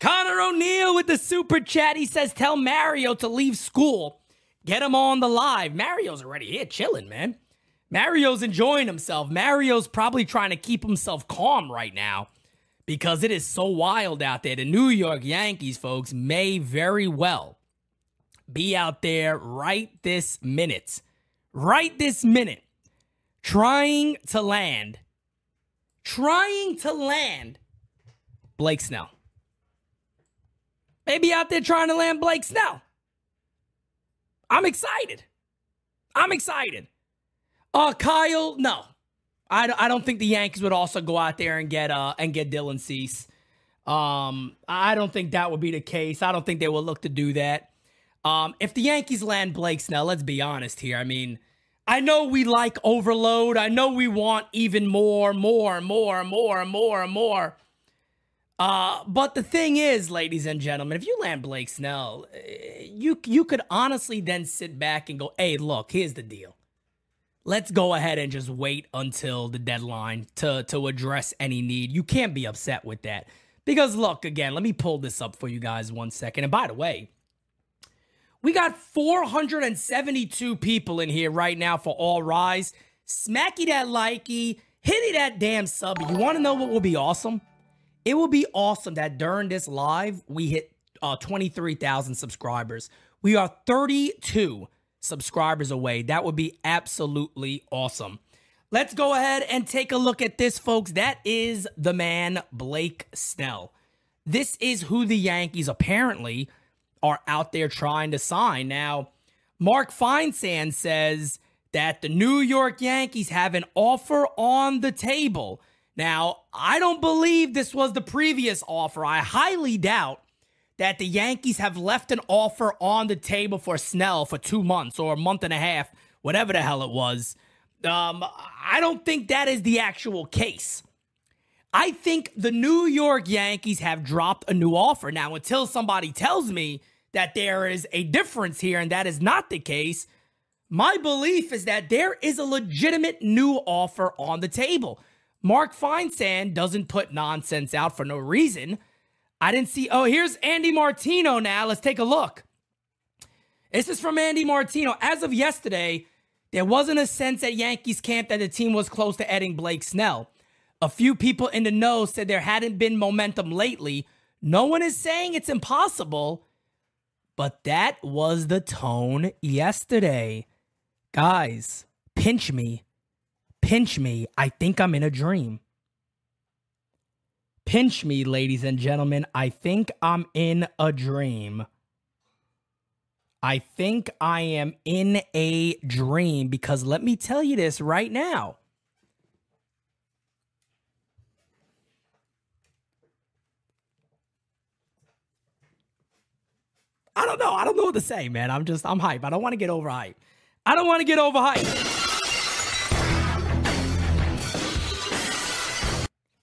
Connor O'Neill with the super chat. He says, Tell Mario to leave school. Get him on the live. Mario's already here chilling, man. Mario's enjoying himself. Mario's probably trying to keep himself calm right now because it is so wild out there. The New York Yankees, folks, may very well be out there right this minute, right this minute, trying to land, trying to land Blake Snell. Maybe out there trying to land Blake Snell. I'm excited. I'm excited. Uh, Kyle, no. I, I don't think the Yankees would also go out there and get uh and get Dylan Cease. Um, I don't think that would be the case. I don't think they will look to do that. Um, if the Yankees land Blake Snell, let's be honest here. I mean, I know we like overload. I know we want even more, more, more, more, more, more. Uh, but the thing is, ladies and gentlemen, if you land Blake Snell, eh, you you could honestly then sit back and go, "Hey, look, here's the deal. Let's go ahead and just wait until the deadline to to address any need." You can't be upset with that because look, again, let me pull this up for you guys one second. And by the way, we got 472 people in here right now for All Rise. Smacky that likey, hitty that damn sub. You want to know what will be awesome? It will be awesome that during this live, we hit uh, 23,000 subscribers. We are 32 subscribers away. That would be absolutely awesome. Let's go ahead and take a look at this, folks. That is the man, Blake Snell. This is who the Yankees apparently are out there trying to sign. Now, Mark Feinsand says that the New York Yankees have an offer on the table. Now, I don't believe this was the previous offer. I highly doubt that the Yankees have left an offer on the table for Snell for two months or a month and a half, whatever the hell it was. Um, I don't think that is the actual case. I think the New York Yankees have dropped a new offer. Now, until somebody tells me that there is a difference here and that is not the case, my belief is that there is a legitimate new offer on the table. Mark Feinsand doesn't put nonsense out for no reason. I didn't see. Oh, here's Andy Martino now. Let's take a look. This is from Andy Martino. As of yesterday, there wasn't a sense at Yankees camp that the team was close to adding Blake Snell. A few people in the know said there hadn't been momentum lately. No one is saying it's impossible, but that was the tone yesterday. Guys, pinch me. Pinch me. I think I'm in a dream. Pinch me, ladies and gentlemen. I think I'm in a dream. I think I am in a dream because let me tell you this right now. I don't know. I don't know what to say, man. I'm just, I'm hype. I don't want to get overhyped. I don't want to get overhyped.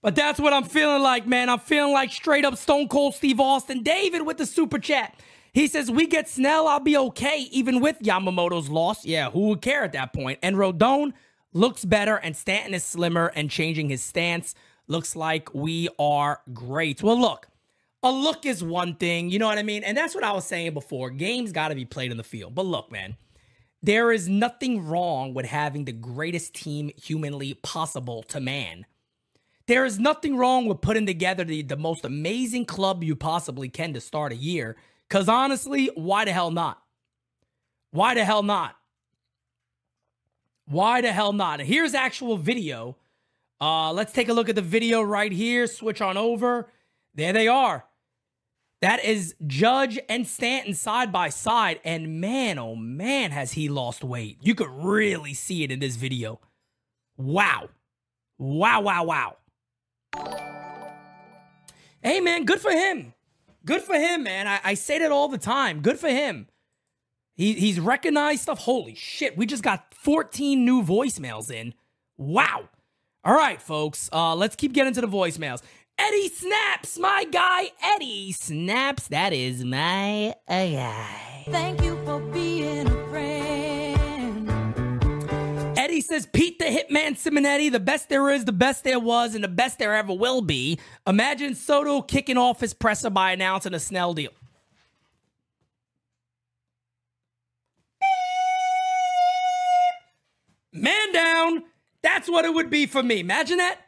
But that's what I'm feeling like, man. I'm feeling like straight up Stone Cold Steve Austin. David with the super chat. He says, We get Snell, I'll be okay, even with Yamamoto's loss. Yeah, who would care at that point? And Rodon looks better, and Stanton is slimmer and changing his stance. Looks like we are great. Well, look, a look is one thing, you know what I mean? And that's what I was saying before. Games got to be played in the field. But look, man, there is nothing wrong with having the greatest team humanly possible to man. There is nothing wrong with putting together the, the most amazing club you possibly can to start a year. Because honestly, why the hell not? Why the hell not? Why the hell not? Here's actual video. Uh, let's take a look at the video right here. Switch on over. There they are. That is Judge and Stanton side by side. And man, oh man, has he lost weight. You could really see it in this video. Wow. Wow, wow, wow. Hey, man, good for him. Good for him, man. I, I say that all the time. Good for him. He, he's recognized stuff. Holy shit. We just got 14 new voicemails in. Wow. All right, folks. Uh, let's keep getting to the voicemails. Eddie Snaps, my guy. Eddie Snaps. That is my guy. Thank you for being a friend. Eddie says, Pete the Hitman Simonetti, the best there is, the best there was, and the best there ever will be. Imagine Soto kicking off his presser by announcing a Snell deal. Man down. That's what it would be for me. Imagine that.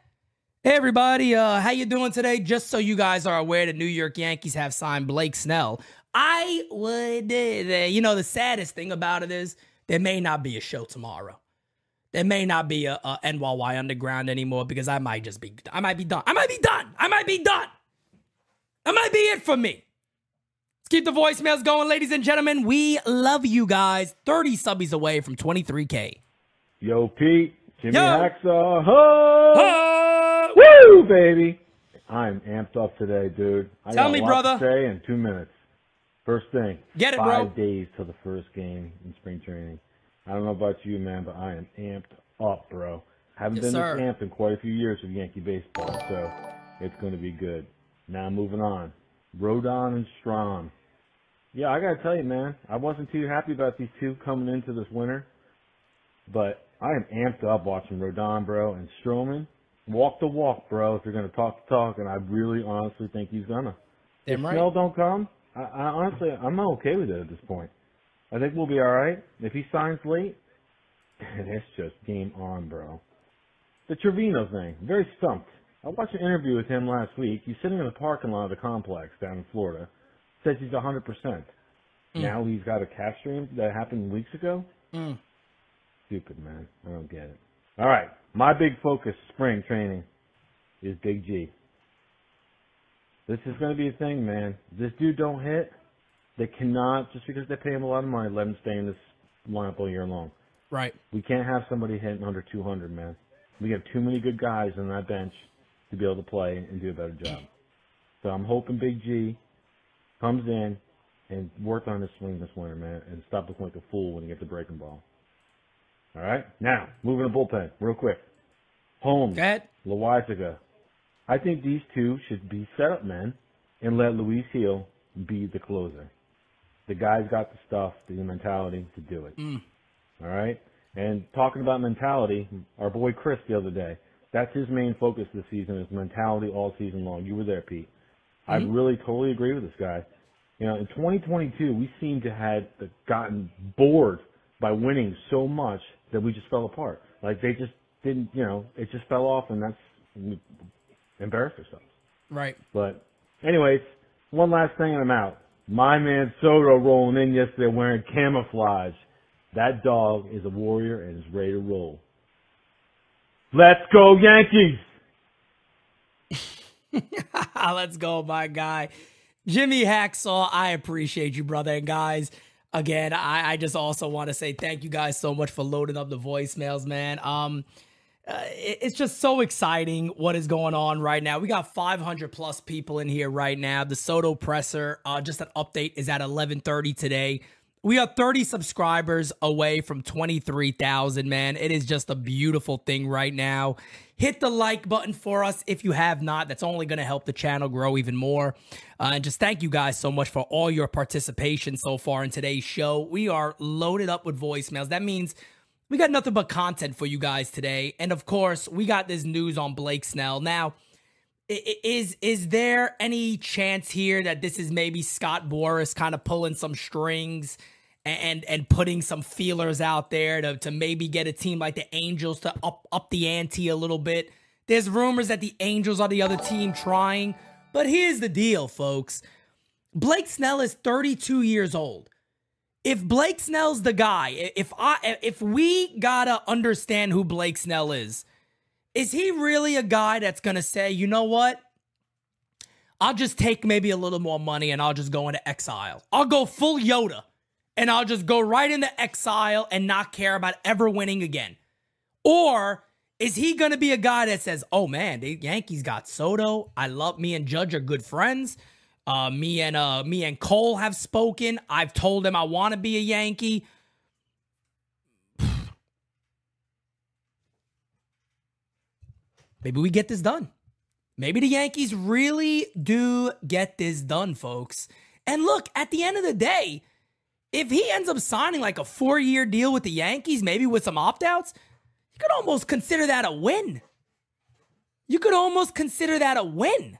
Hey everybody, uh, how you doing today? Just so you guys are aware, the New York Yankees have signed Blake Snell. I would, uh, you know, the saddest thing about it is there may not be a show tomorrow. There may not be a, a NYY Underground anymore because I might just be, I might be done. I might be done. I might be done. That might be it for me. Let's keep the voicemails going, ladies and gentlemen. We love you guys. 30 subbies away from 23K. Yo, Pete, Jimmy Yo. Hacksaw, ho! Woo, baby! I'm amped up today, dude. I Tell got me, a lot brother. To say in two minutes. First thing, Get it, five bro. days till the first game in spring training. I don't know about you, man, but I am amped up, bro. Haven't Yes, been sir. this amped in quite a few years with Yankee baseball, so it's going to be good. Now moving on, Rodon and Strom. Yeah, I gotta tell you, man, I wasn't too happy about these two coming into this winter, but I am amped up watching Rodon, bro, and Stroman. Walk the walk, bro. If you're gonna talk the talk, and I really, honestly think he's gonna. Damn if right. Snell don't come, I, I honestly, I'm not okay with it at this point. I think we'll be all right. If he signs late, it's just game on, bro. The Trevino thing, very stumped. I watched an interview with him last week. He's sitting in the parking lot of the complex down in Florida. Says he's 100%. Mm. Now he's got a calf strain that happened weeks ago. Mm. Stupid, man. I don't get it. All right. My big focus spring training is Big G. This is going to be a thing, man. This dude don't hit. They cannot, just because they pay him a lot of money, let him stay in this lineup all year long. Right. We can't have somebody hitting under 200, man. We have too many good guys on that bench to be able to play and do a better job. So I'm hoping Big G comes in and work on his swing this winter, man, and stop looking like a fool when he gets a breaking ball. All right? Now, moving to bullpen, real quick. Holmes, ahead. I think these two should be setup men and let Luis Gil be the closer. The guy's got the stuff, the mentality to do it. Mm. All right. And talking about mentality, our boy Chris the other day, that's his main focus this season is mentality all season long. You were there, Pete. I Mhm. really totally agree with this guy. You know, in 2022, we seem to have gotten bored by winning so much that we just fell apart. Like they just didn't, you know, it just fell off, and that's we embarrassed ourselves. Right. But, anyways, one last thing, and I'm out. My man Soto rolling in yesterday wearing camouflage. That dog is a warrior and is ready to roll. Let's go Yankees! Let's go, my guy. Jimmy Hacksaw, I appreciate you, brother. And guys, again, I, I just also want to say thank you guys so much for loading up the voicemails, man. Um, uh, it- it's just so exciting what is going on right now. We got 500 plus people in here right now. The Soto presser, uh, just an update, is at 11:30 today. We are 30 subscribers away from 23,000, man. It is just a beautiful thing right now. Hit the like button for us if you have not. That's only going to help the channel grow even more. Uh, and just thank you guys so much for all your participation so far in today's show. We are loaded up with voicemails. That means we got nothing but content for you guys today. And of course, we got this news on Blake Snell. Now, is is there any chance here that this is maybe Scott Boras kind of pulling some strings and and putting some feelers out there to to maybe get a team like the Angels to up up the ante a little bit? There's rumors that the Angels are the other team trying, but here's the deal, folks. Blake Snell is 32 years old. If Blake Snell's the guy, if I if we gotta understand who Blake Snell is, is he really a guy that's gonna say, you know what? I'll just take maybe a little more money and I'll just go into exile. I'll go full Yoda and I'll just go right into exile and not care about ever winning again. Or is he going to be a guy that says, "Oh man, the Yankees got Soto. I love me and Judge are good friends. Uh, me and uh, me and Cole have spoken. I've told him I want to be a Yankee." Maybe we get this done. Maybe the Yankees really do get this done, folks. And look, at the end of the day, if he ends up signing like a four year deal with the Yankees, maybe with some opt outs, you could almost consider that a win. You could almost consider that a win.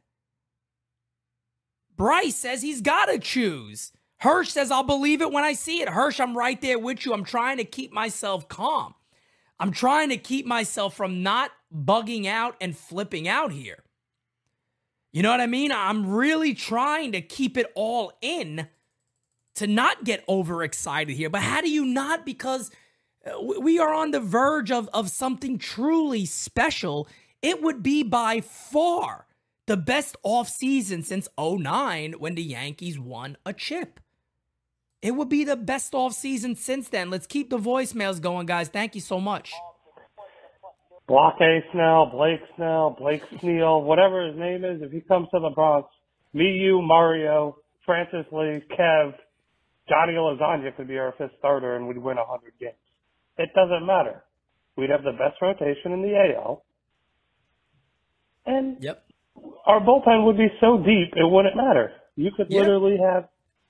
Bryce says he's got to choose. Hirsch says, I'll believe it when I see it. Hirsch, I'm right there with you. I'm trying to keep myself calm. I'm trying to keep myself from not bugging out and flipping out here. You know what I mean? I'm really trying to keep it all in to not get overexcited here. But how do you not? Because uh, we are on the verge of, of something truly special. It would be by far the best offseason since 09 when the Yankees won a chip. It would be the best offseason since then. Let's keep the voicemails going, guys. Thank you so much. Block A Snell, Blake Snell, Blake Sneal, whatever his name is, if he comes to the Bronx, me, you, Mario, Francis Lee, Kev, Johnny Lasagna could be our fifth starter and we'd win 100 games. It doesn't matter. We'd have the best rotation in the AL. And yep. Our bullpen would be so deep, it wouldn't matter. You could Yeah. literally have,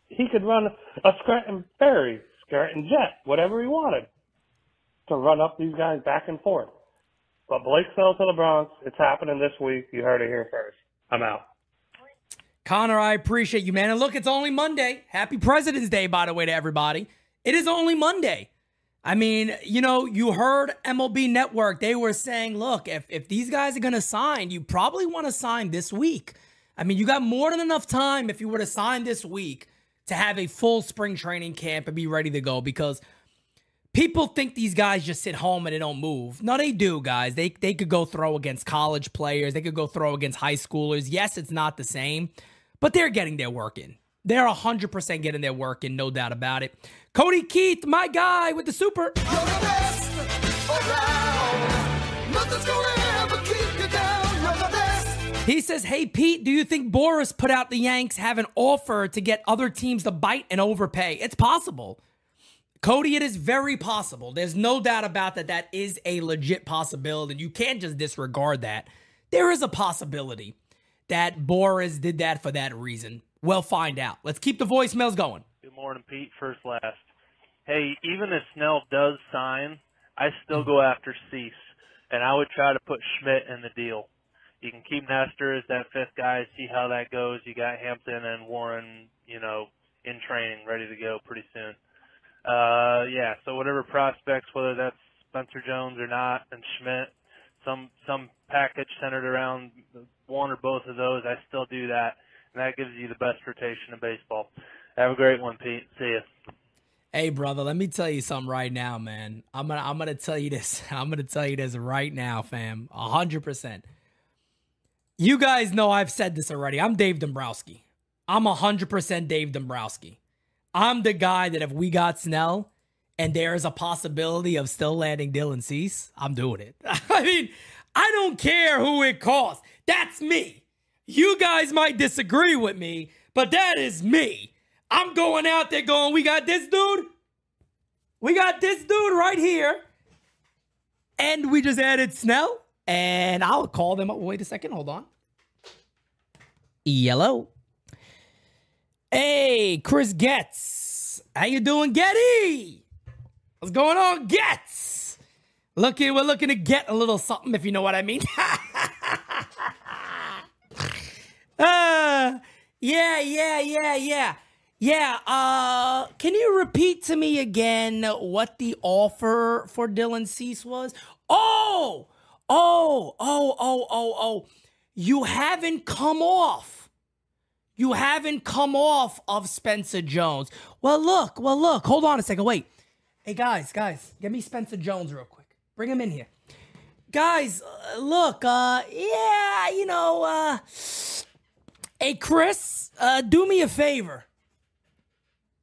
he could run a Scranton Ferry, Scranton Jet, whatever he wanted to run up these guys back and forth. But Blake Snell to the Bronx, it's happening this week. You heard it here first. I'm out. Connor, I appreciate you, man. And look, it's only Monday. Happy President's Day, by the way, to everybody. It is only Monday. I mean, you know, you heard MLB Network. They were saying, look, if, if these guys are going to sign, you probably want to sign this week. I mean, you got more than enough time if you were to sign this week to have a full spring training camp and be ready to go because people think these guys just sit home and they don't move. No, they do, guys. They they could go throw against college players. They could go throw against high schoolers. Yes, it's not the same, but they're getting their work in. They're 100% getting their work and no doubt about it. Cody Keith, my guy with the super. Nothing's gonna ever keep you down. You're the best. He says, Hey, Pete, do you think Boras put out the Yanks have an offer to get other teams to bite and overpay? It's possible. Cody, it is very possible. There's no doubt about that. That is a legit possibility. You can't just disregard that. There is a possibility that Boras did that for that reason. We'll find out. Let's keep the voicemails going. Good morning, Pete. First, last. Hey, even if Snell does sign, I still go after Cease, and I would try to put Schmidt in the deal. You can keep Nestor as that fifth guy, see how that goes. You got Hampton and Warren, you know, in training, ready to go pretty soon. Uh, yeah. So whatever prospects, whether that's Spencer Jones or not, and Schmidt, some some package centered around one or both of those, I still do that, and that gives you the best rotation in baseball. Have a great one, Pete. See ya. Hey, brother, let me tell you something right now, man. I'm gonna I'm gonna tell you this. I'm gonna tell you this right now, fam. Hundred percent. You guys know I've said this already. I'm Dave Dombrowski. I'm hundred percent Dave Dombrowski. I'm the guy that if we got Snell and there is a possibility of still landing Dylan Cease, I'm doing it. I mean, I don't care who it costs. That's me. You guys might disagree with me, but that is me. I'm going out there going, we got this dude. We got this dude right here. And we just added Snell. And I'll call them up. Wait a second. Hold on. Yellow. Hey, Chris Getz. How you doing, Getty? What's going on, Getz? Looking, we're looking to get a little something, if you know what I mean. uh, yeah, yeah, yeah, yeah. Yeah, uh, can you repeat to me again what the offer for Dylan Cease was? Oh, oh, oh, oh, oh, oh. You haven't come off. You haven't come off of Spencer Jones. Well, look, well, look, hold on a second. Wait. Hey, guys, guys, get me Spencer Jones real quick. Bring him in here. Guys, uh, look, uh, yeah, you know, uh, hey, Chris, uh, do me a favor.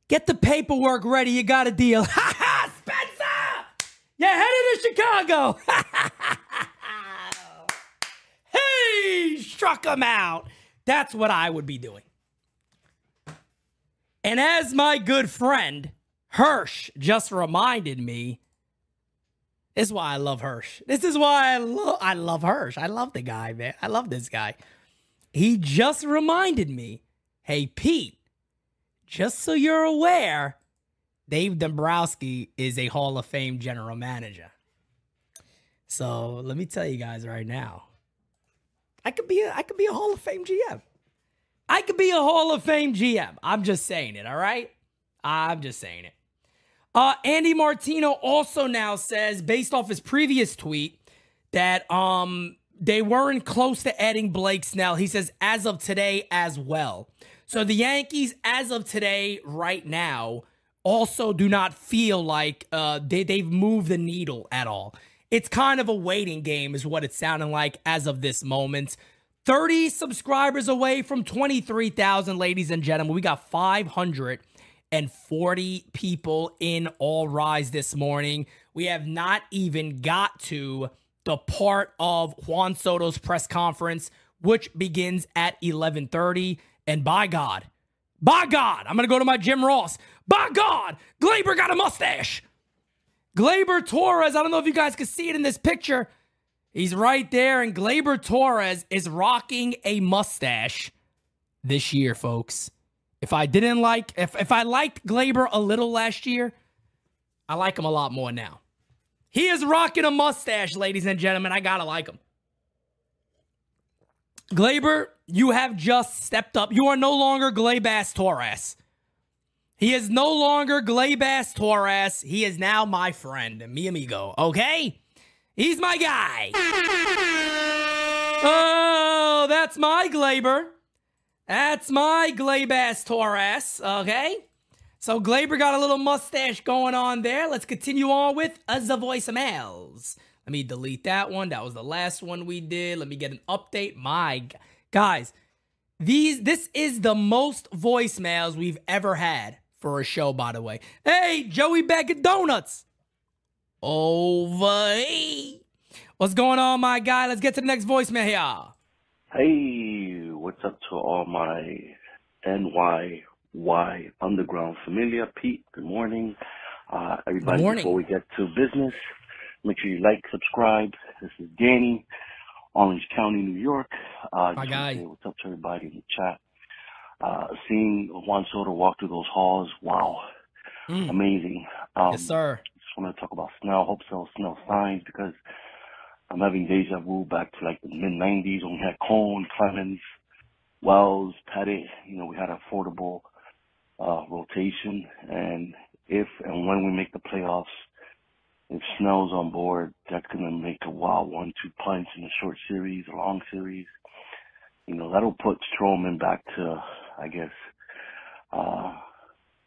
Get the paperwork ready. You got a deal. Ha ha, Spencer! You're headed to Chicago. hey, struck him out. That's what I would be doing. And as my good friend Hirsch just reminded me, this is why I love Hirsch. This is why I love I love Hirsch. I love the guy, man. I love this guy. He just reminded me, hey Pete, just so you're aware, Dave Dombrowski is a Hall of Fame general manager. So let me tell you guys right now, I could be a, I could be a Hall of Fame GM. I could be a Hall of Fame GM. I'm just saying it, all right? I'm just saying it. Uh, Andy Martino also now says, based off his previous tweet, that um they weren't close to adding Blake Snell. He says, as of today as well. So the Yankees, as of today, right now, also do not feel like uh, they, they've moved the needle at all. It's kind of a waiting game, is what it's sounding like as of this moment. 30 subscribers away from 23,000, ladies and gentlemen. We got 540 people in All Rise this morning. We have not even got to the part of Juan Soto's press conference, which begins at 11:30. And by God, by God, I'm gonna go to my Jim Ross. By God, Gleyber got a mustache. Gleyber Torres, I don't know if you guys can see it in this picture. He's right there, and Gleyber Torres is rocking a mustache this year, folks. If I didn't like, if, if I liked Gleyber a little last year, I like him a lot more now. He is rocking a mustache, ladies and gentlemen. I gotta like him. Gleyber, you have just stepped up. You are no longer Glabass Torres. He is no longer Glabass Torres. He is now my friend, mi amigo. Okay? He's my guy. Oh, that's my Gleyber. That's my Glabass Torres. Okay? So Gleyber got a little mustache going on there. Let's continue on with the voicemails. Let me delete that one. That was the last one we did. Let me get an update. My guys, these this is the most voicemails we've ever had for a show, by the way. Hey, Joey Bag of Donuts. Over. What's going on, my guy? Let's get to the next voicemail here. Hey, what's up to all my NYY Underground Familia? Pete, good morning. Uh, everybody, Good morning. before we get to business, make sure you like, subscribe. This is Danny, Orange County, New York. Uh, My guy. say What's up to everybody in the chat? Uh, seeing Juan Soto walk through those halls, wow, Mm. amazing. Um, Yes, sir. I just want to talk about Snell. Hope so. Snell signs because I'm having deja vu back to like the mid '90s when we had Cone, Clemens, Wells, Pettitte. You know, we had affordable uh, rotation, and if and when we make the playoffs, if Snell's on board, that's gonna make a wild one-two punch in a short series, a long series. You know, that'll put Stroman back to, I guess, uh,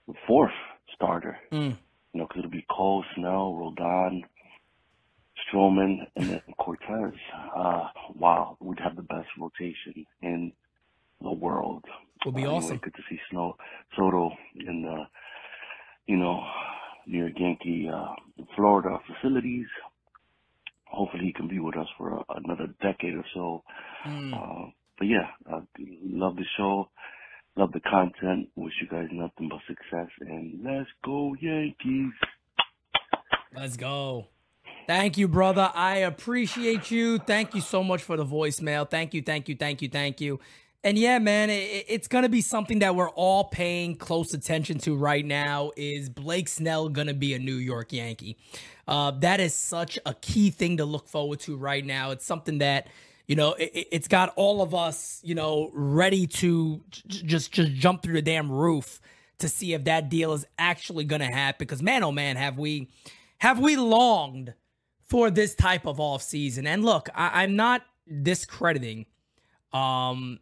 the fourth starter Mm. you know, because it'll be Cole, Snell, Rodon, Stroman, and then Cortes. Uh, wow, we'd have the best rotation in the world. It'll be Uh, anyway, awesome. Good to see Snow Soto in the, you know, New York Yankee, uh, Florida facilities. Hopefully, he can be with us for a, another decade or so. Mm. Uh, but yeah, uh, love the show. Love the content. Wish you guys nothing but success. And let's go Yankees. Let's go. Thank you, brother. I appreciate you. Thank you so much for the voicemail. Thank you, thank you, thank you, thank you. And yeah, man, it, it's going to be something that we're all paying close attention to right now. Is Blake Snell going to be a New York Yankee? Uh, that is such a key thing to look forward to right now. It's something that you know it, it's got all of us you know ready to j- just just jump through the damn roof to see if that deal is actually going to happen. Because man, oh man, have we have we longed for this type of off season? And look, I, I'm not discrediting um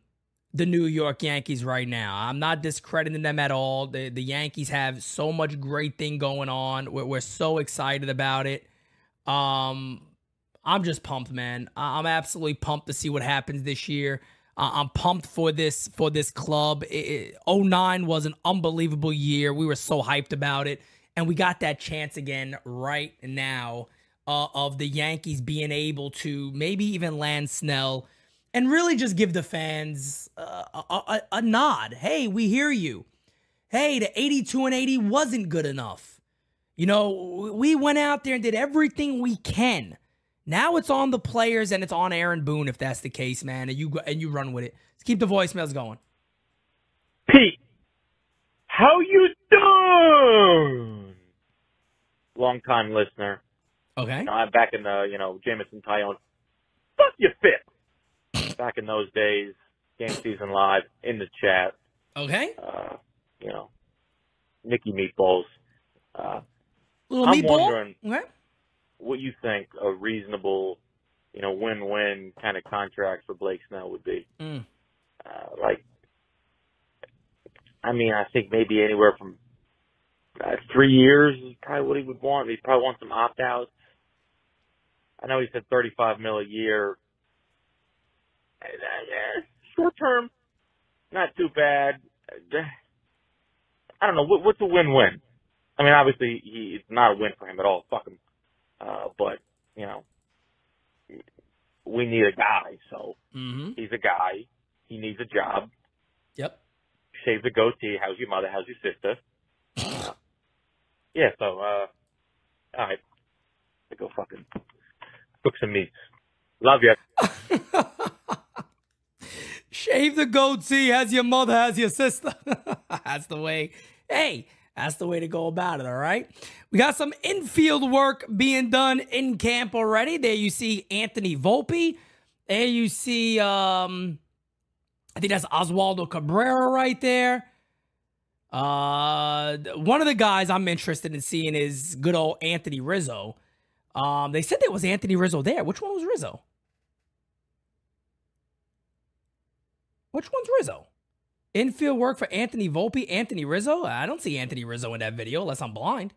the New York Yankees right now. I'm not discrediting them at all. The the Yankees have so much great thing going on. We're, we're so excited about it. Um I'm just pumped, man. I'm absolutely pumped to see what happens this year. I'm pumped for this for this club. It, it, 09 was an unbelievable year. We were so hyped about it, and we got that chance again right now uh, of the Yankees being able to maybe even land Snell and really just give the fans uh, a, a, a nod. Hey, we hear you. Hey, the 82 and 80 wasn't good enough. You know, we went out there and did everything we can. Now it's on the players and it's on Aaron Boone if that's the case, man. And you go, and you run with it. Let's keep the voicemails going. Pete, how you doing? Long time listener. Okay. You know, I'm back in the, you know, Jameson Taillon. Fuck you, fit. Back in those days, game season live in the chat. Okay. Uh, you know, Nicky Meatballs. Uh, Little I'm meatball. wondering Okay. what you think a reasonable, you know, win-win kind of contract for Blake Snell would be. Mm. Uh, like, I mean, I think maybe anywhere from uh, three years is probably what he would want. He'd probably want some opt-outs. I know he said 35 mil a year. Short term, not too bad. I don't know. What, what's a win-win? I mean, obviously, he, it's not a win for him at all. Fuck him. Uh, but you know, we need a guy. So Mm-hmm. he's a guy. He needs a job. Yep. Shave the goatee. How's your mother? How's your sister? Uh, yeah. So, uh, all right. I go fucking cook some meats. Love you. Shave the goatee as your mother has your sister. that's the way. Hey, that's the way to go about it, all right? We got some infield work being done in camp already. There you see Anthony Volpe. There you see um I think that's Oswaldo Cabrera right there. Uh one of the guys I'm interested in seeing is good old Anthony Rizzo. Um they said there was Anthony Rizzo there. Which one was Rizzo? Which one's Rizzo? Infield work for Anthony Volpe, Anthony Rizzo? I don't see Anthony Rizzo in that video unless I'm blind.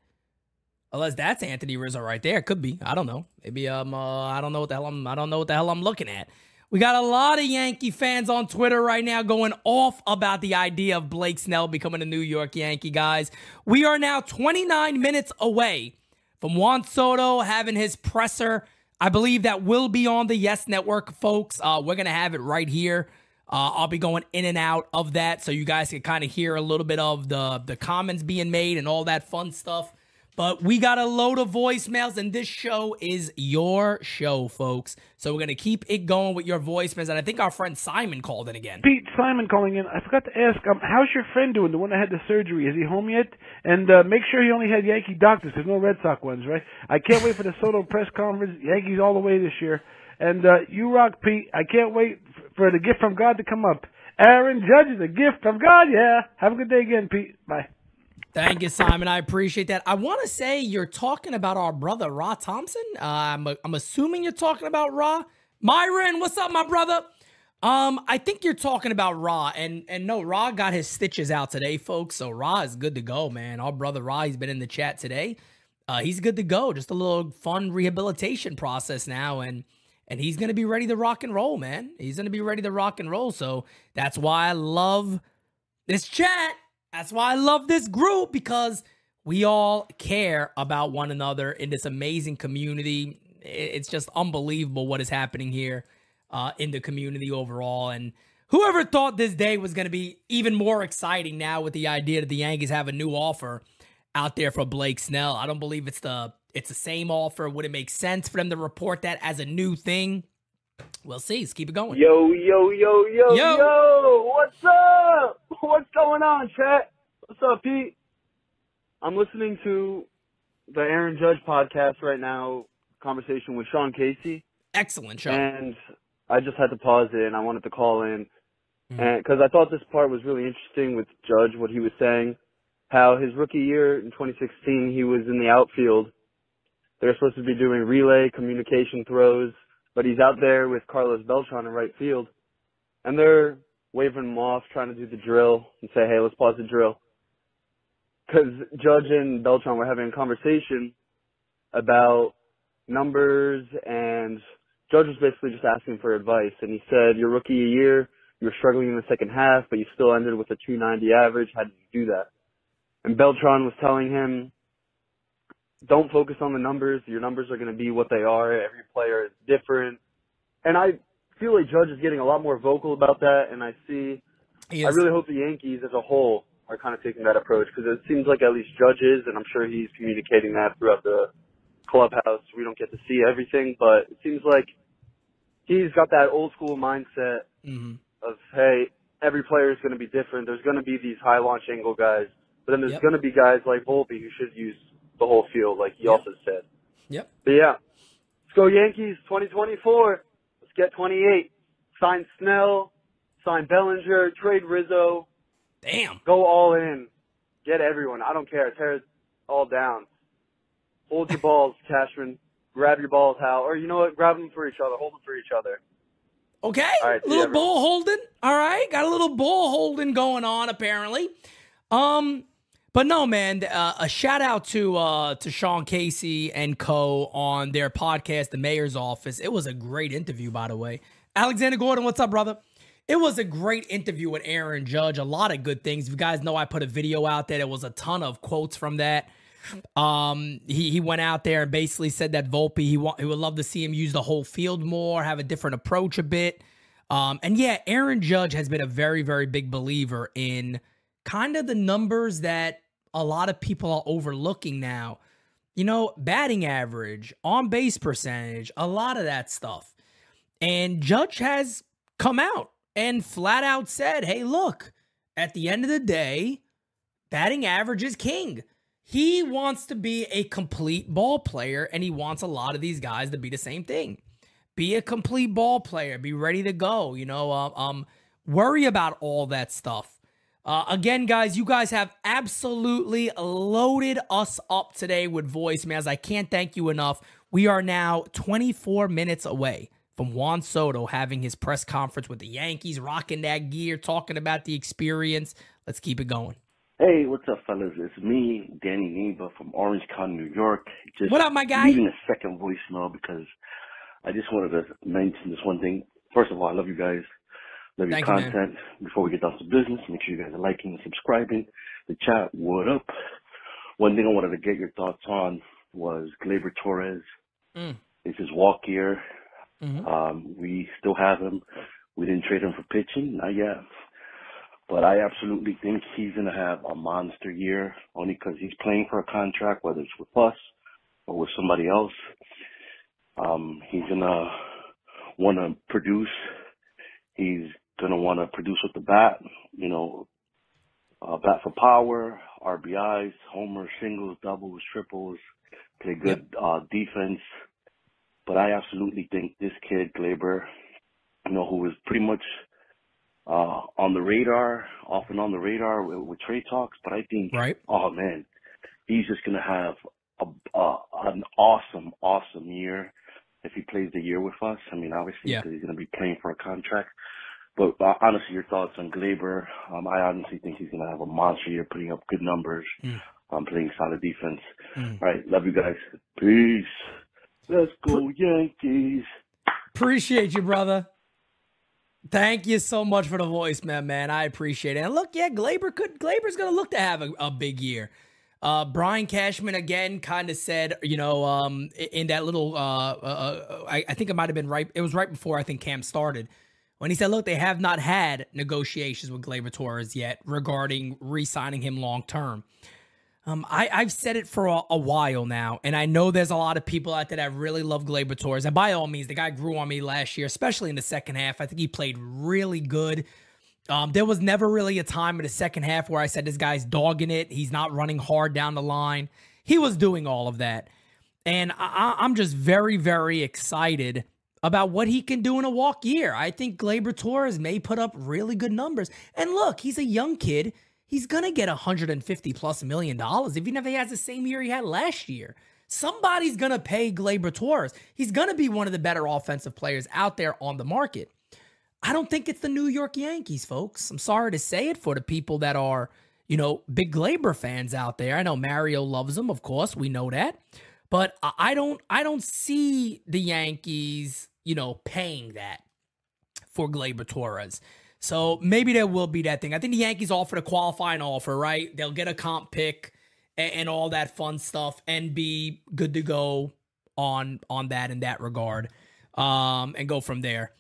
Unless that's Anthony Rizzo right there. Could be. I don't know. Maybe um uh, I don't know what the hell I'm I don't know what the hell I'm looking at. We got a lot of Yankee fans on Twitter right now going off about the idea of Blake Snell becoming a New York Yankee, guys. We are now 29 minutes away from Juan Soto having his presser. I believe that will be on the Yes Network, folks. Uh, we're going to have it right here. Uh, I'll be going in and out of that so you guys can kind of hear a little bit of the, the comments being made and all that fun stuff. But we got a load of voicemails, and this show is your show, folks. So we're to keep it going with your voicemails. And I think our friend Simon called in again. Pete Simon calling in. I forgot to ask, um, how's your friend doing? The one that had the surgery. Is he home yet? And uh, make sure he only had Yankee doctors. There's no Red Sox ones, right? I can't wait for the Soto press conference. Yankees all the way this year. And uh, you rock, Pete. I can't wait for the gift from God to come up. Aaron Judge is a gift from God. Yeah. Have a good day again, Pete. Bye. Thank you, Simon. I appreciate that. I want to say you're talking about our brother, Ra Thompson. Uh, I'm, I'm assuming you're talking about Ra. Myron, what's up, my brother? Um, I think you're talking about Ra, and and no, Ra got his stitches out today, folks. So Ra is good to go, man. Our brother Ra, he's been in the chat today. Uh, he's good to go. Just a little fun rehabilitation process now, and and he's gonna be ready to rock and roll, man. He's gonna be ready to rock and roll. So that's why I love this chat. That's why I love this group because we all care about one another in this amazing community. It's just unbelievable what is happening here uh, in the community overall. And whoever thought this day was going to be even more exciting now with the idea that the Yankees have a new offer out there for Blake Snell. I don't believe it's the it's the same offer. Would it make sense for them to report that as a new thing? We'll see. Let's keep it going. Yo, yo, yo, yo, Yo. yo, what's up? What's going on, chat? What's up, Pete? I'm listening to the Aaron Judge podcast right now, conversation with Sean Casey. Excellent show. And I just had to pause it and I wanted to call in. Mm-hmm. And because I thought this part was really interesting with Judge, what he was saying, how his rookie year in 2016, he was in the outfield. They're supposed to be doing relay communication throws, but he's out there with Carlos Beltran in right field. And they're waving him off, trying to do the drill and say, hey, let's pause the drill. Because Judge and Beltran were having a conversation about numbers and Judge was basically just asking for advice and he said, your rookie year, you were struggling in the second half, but you still ended with a 290 average. How did you do that? And Beltran was telling him, don't focus on the numbers. Your numbers are going to be what they are. Every player is different. And I feel like Judge is getting a lot more vocal about that. And I see, I really hope the Yankees as a whole are kind of taking that approach because it seems like at least Judge is, and I'm sure he's communicating that throughout the clubhouse. We don't get to see everything, but it seems like he's got that old school mindset Mm-hmm. of hey, every player is going to be different. There's going to be these high launch angle guys, but then there's Yep. going to be guys like Volpe who should use the whole field, like he also said. Yep. But yeah, let's go Yankees 2024. Let's get 28. Sign Snell, sign Bellinger, trade Rizzo. Damn. Go all in. Get everyone. I don't care. Tear it all down. Hold your balls, Cashman. Grab your balls, Hal. Or you know what? Grab them for each other. Hold them for each other. Okay. All right, see little everyone. ball holding. All right. Got a little ball holding going on apparently. Um but no, man, uh, a shout out to uh to Sean Casey and Co on their podcast The Mayor's Office. It was a great interview by the way. Alexander Gordon, what's up, brother? It was a great interview with Aaron Judge. A lot of good things. If you guys know, I put a video out there. There was a ton of quotes from that. Um, he he went out there and basically said that Volpe he he would love to see him use the whole field more, have a different approach a bit. Um, and yeah, Aaron Judge has been a very very big believer in kind of the numbers that a lot of people are overlooking now. You know, batting average, on base percentage, a lot of that stuff. And Judge has come out and flat out said, hey, look, at the end of the day, batting average is king. He wants to be a complete ball player, and he wants a lot of these guys to be the same thing. Be a complete ball player, be ready to go, you know, um, um worry about all that stuff. Uh, again, guys, you guys have absolutely loaded us up today with voicemails. I can't thank you enough. We are now 24 minutes away from Juan Soto having his press conference with the Yankees, rocking that gear, talking about the experience. Let's keep it going. Hey, what's up, fellas? It's me, Danny Neva from Orange County, New York. Just What up, my guy? Leaving a second voicemail because I just wanted to mention this one thing. First of all, I love you guys. Love your Thank you, content. Before we get down to business, make sure you guys are liking and subscribing. The chat, what up? One thing I wanted to get your thoughts on was Gleyber Torres. Mm. It's his walk year. Mhm. Um, we still have him. We didn't trade him for pitching, not yet. But I absolutely think he's going to have a monster year only because he's playing for a contract, whether it's with us or with somebody else. Um, he's going to want to produce. He's going to want to produce with the bat, you know, uh, bat for power, RBIs, homers, singles, doubles, triples, play good uh, defense. But I absolutely think this kid, Gleyber, you know, who was pretty much uh, on the radar, off and on the radar with, with trade talks, but I think, right. oh man, he's just gonna have a, a an awesome, awesome year if he plays the year with us. I mean, obviously, Yeah. he's gonna be playing for a contract. But uh, honestly, your thoughts on Gleyber? Um, I honestly think he's gonna have a monster year, putting up good numbers, Mm. um, playing solid defense. Mm. All right, love you guys. Peace. Let's go Yankees. Appreciate you, brother. Thank you so much for the voicemail, man. I appreciate it. And look, yeah, Gleyber could Gleyber's gonna look to have a, a big year. Uh, Brian Cashman again kind of said, you know, um, in that little, uh, uh, uh, I, I think it might have been right. It was right before I think Cam started when he said, "Look, they have not had negotiations with Gleyber Torres yet regarding re-signing him long term." Um, I, I've said it for a, a while now, and I know there's a lot of people out there that really love Gleyber Torres. And by all means, the guy grew on me last year, especially in the second half. I think he played really good. Um, there was never really a time in the second half where I said this guy's dogging it. He's not running hard down the line. He was doing all of that, and I- I'm just very, very excited about what he can do in a walk year. I think Gleyber Torres may put up really good numbers. And look, he's a young kid. He's gonna get 150 plus million dollars, even if he has the same year he had last year. Somebody's gonna pay Gleyber Torres. He's gonna be one of the better offensive players out there on the market. I don't think it's the New York Yankees, folks. I'm sorry to say it for the people that are, you know, big Gleyber fans out there. I know Mario loves him, of course, we know that. But I don't I don't see the Yankees, you know, paying that for Gleyber Torres. So maybe there will be that thing. I think the Yankees offered a qualifying offer, right? They'll get a comp pick and, and all that fun stuff and be good to go on on that in that regard. Um and go from there.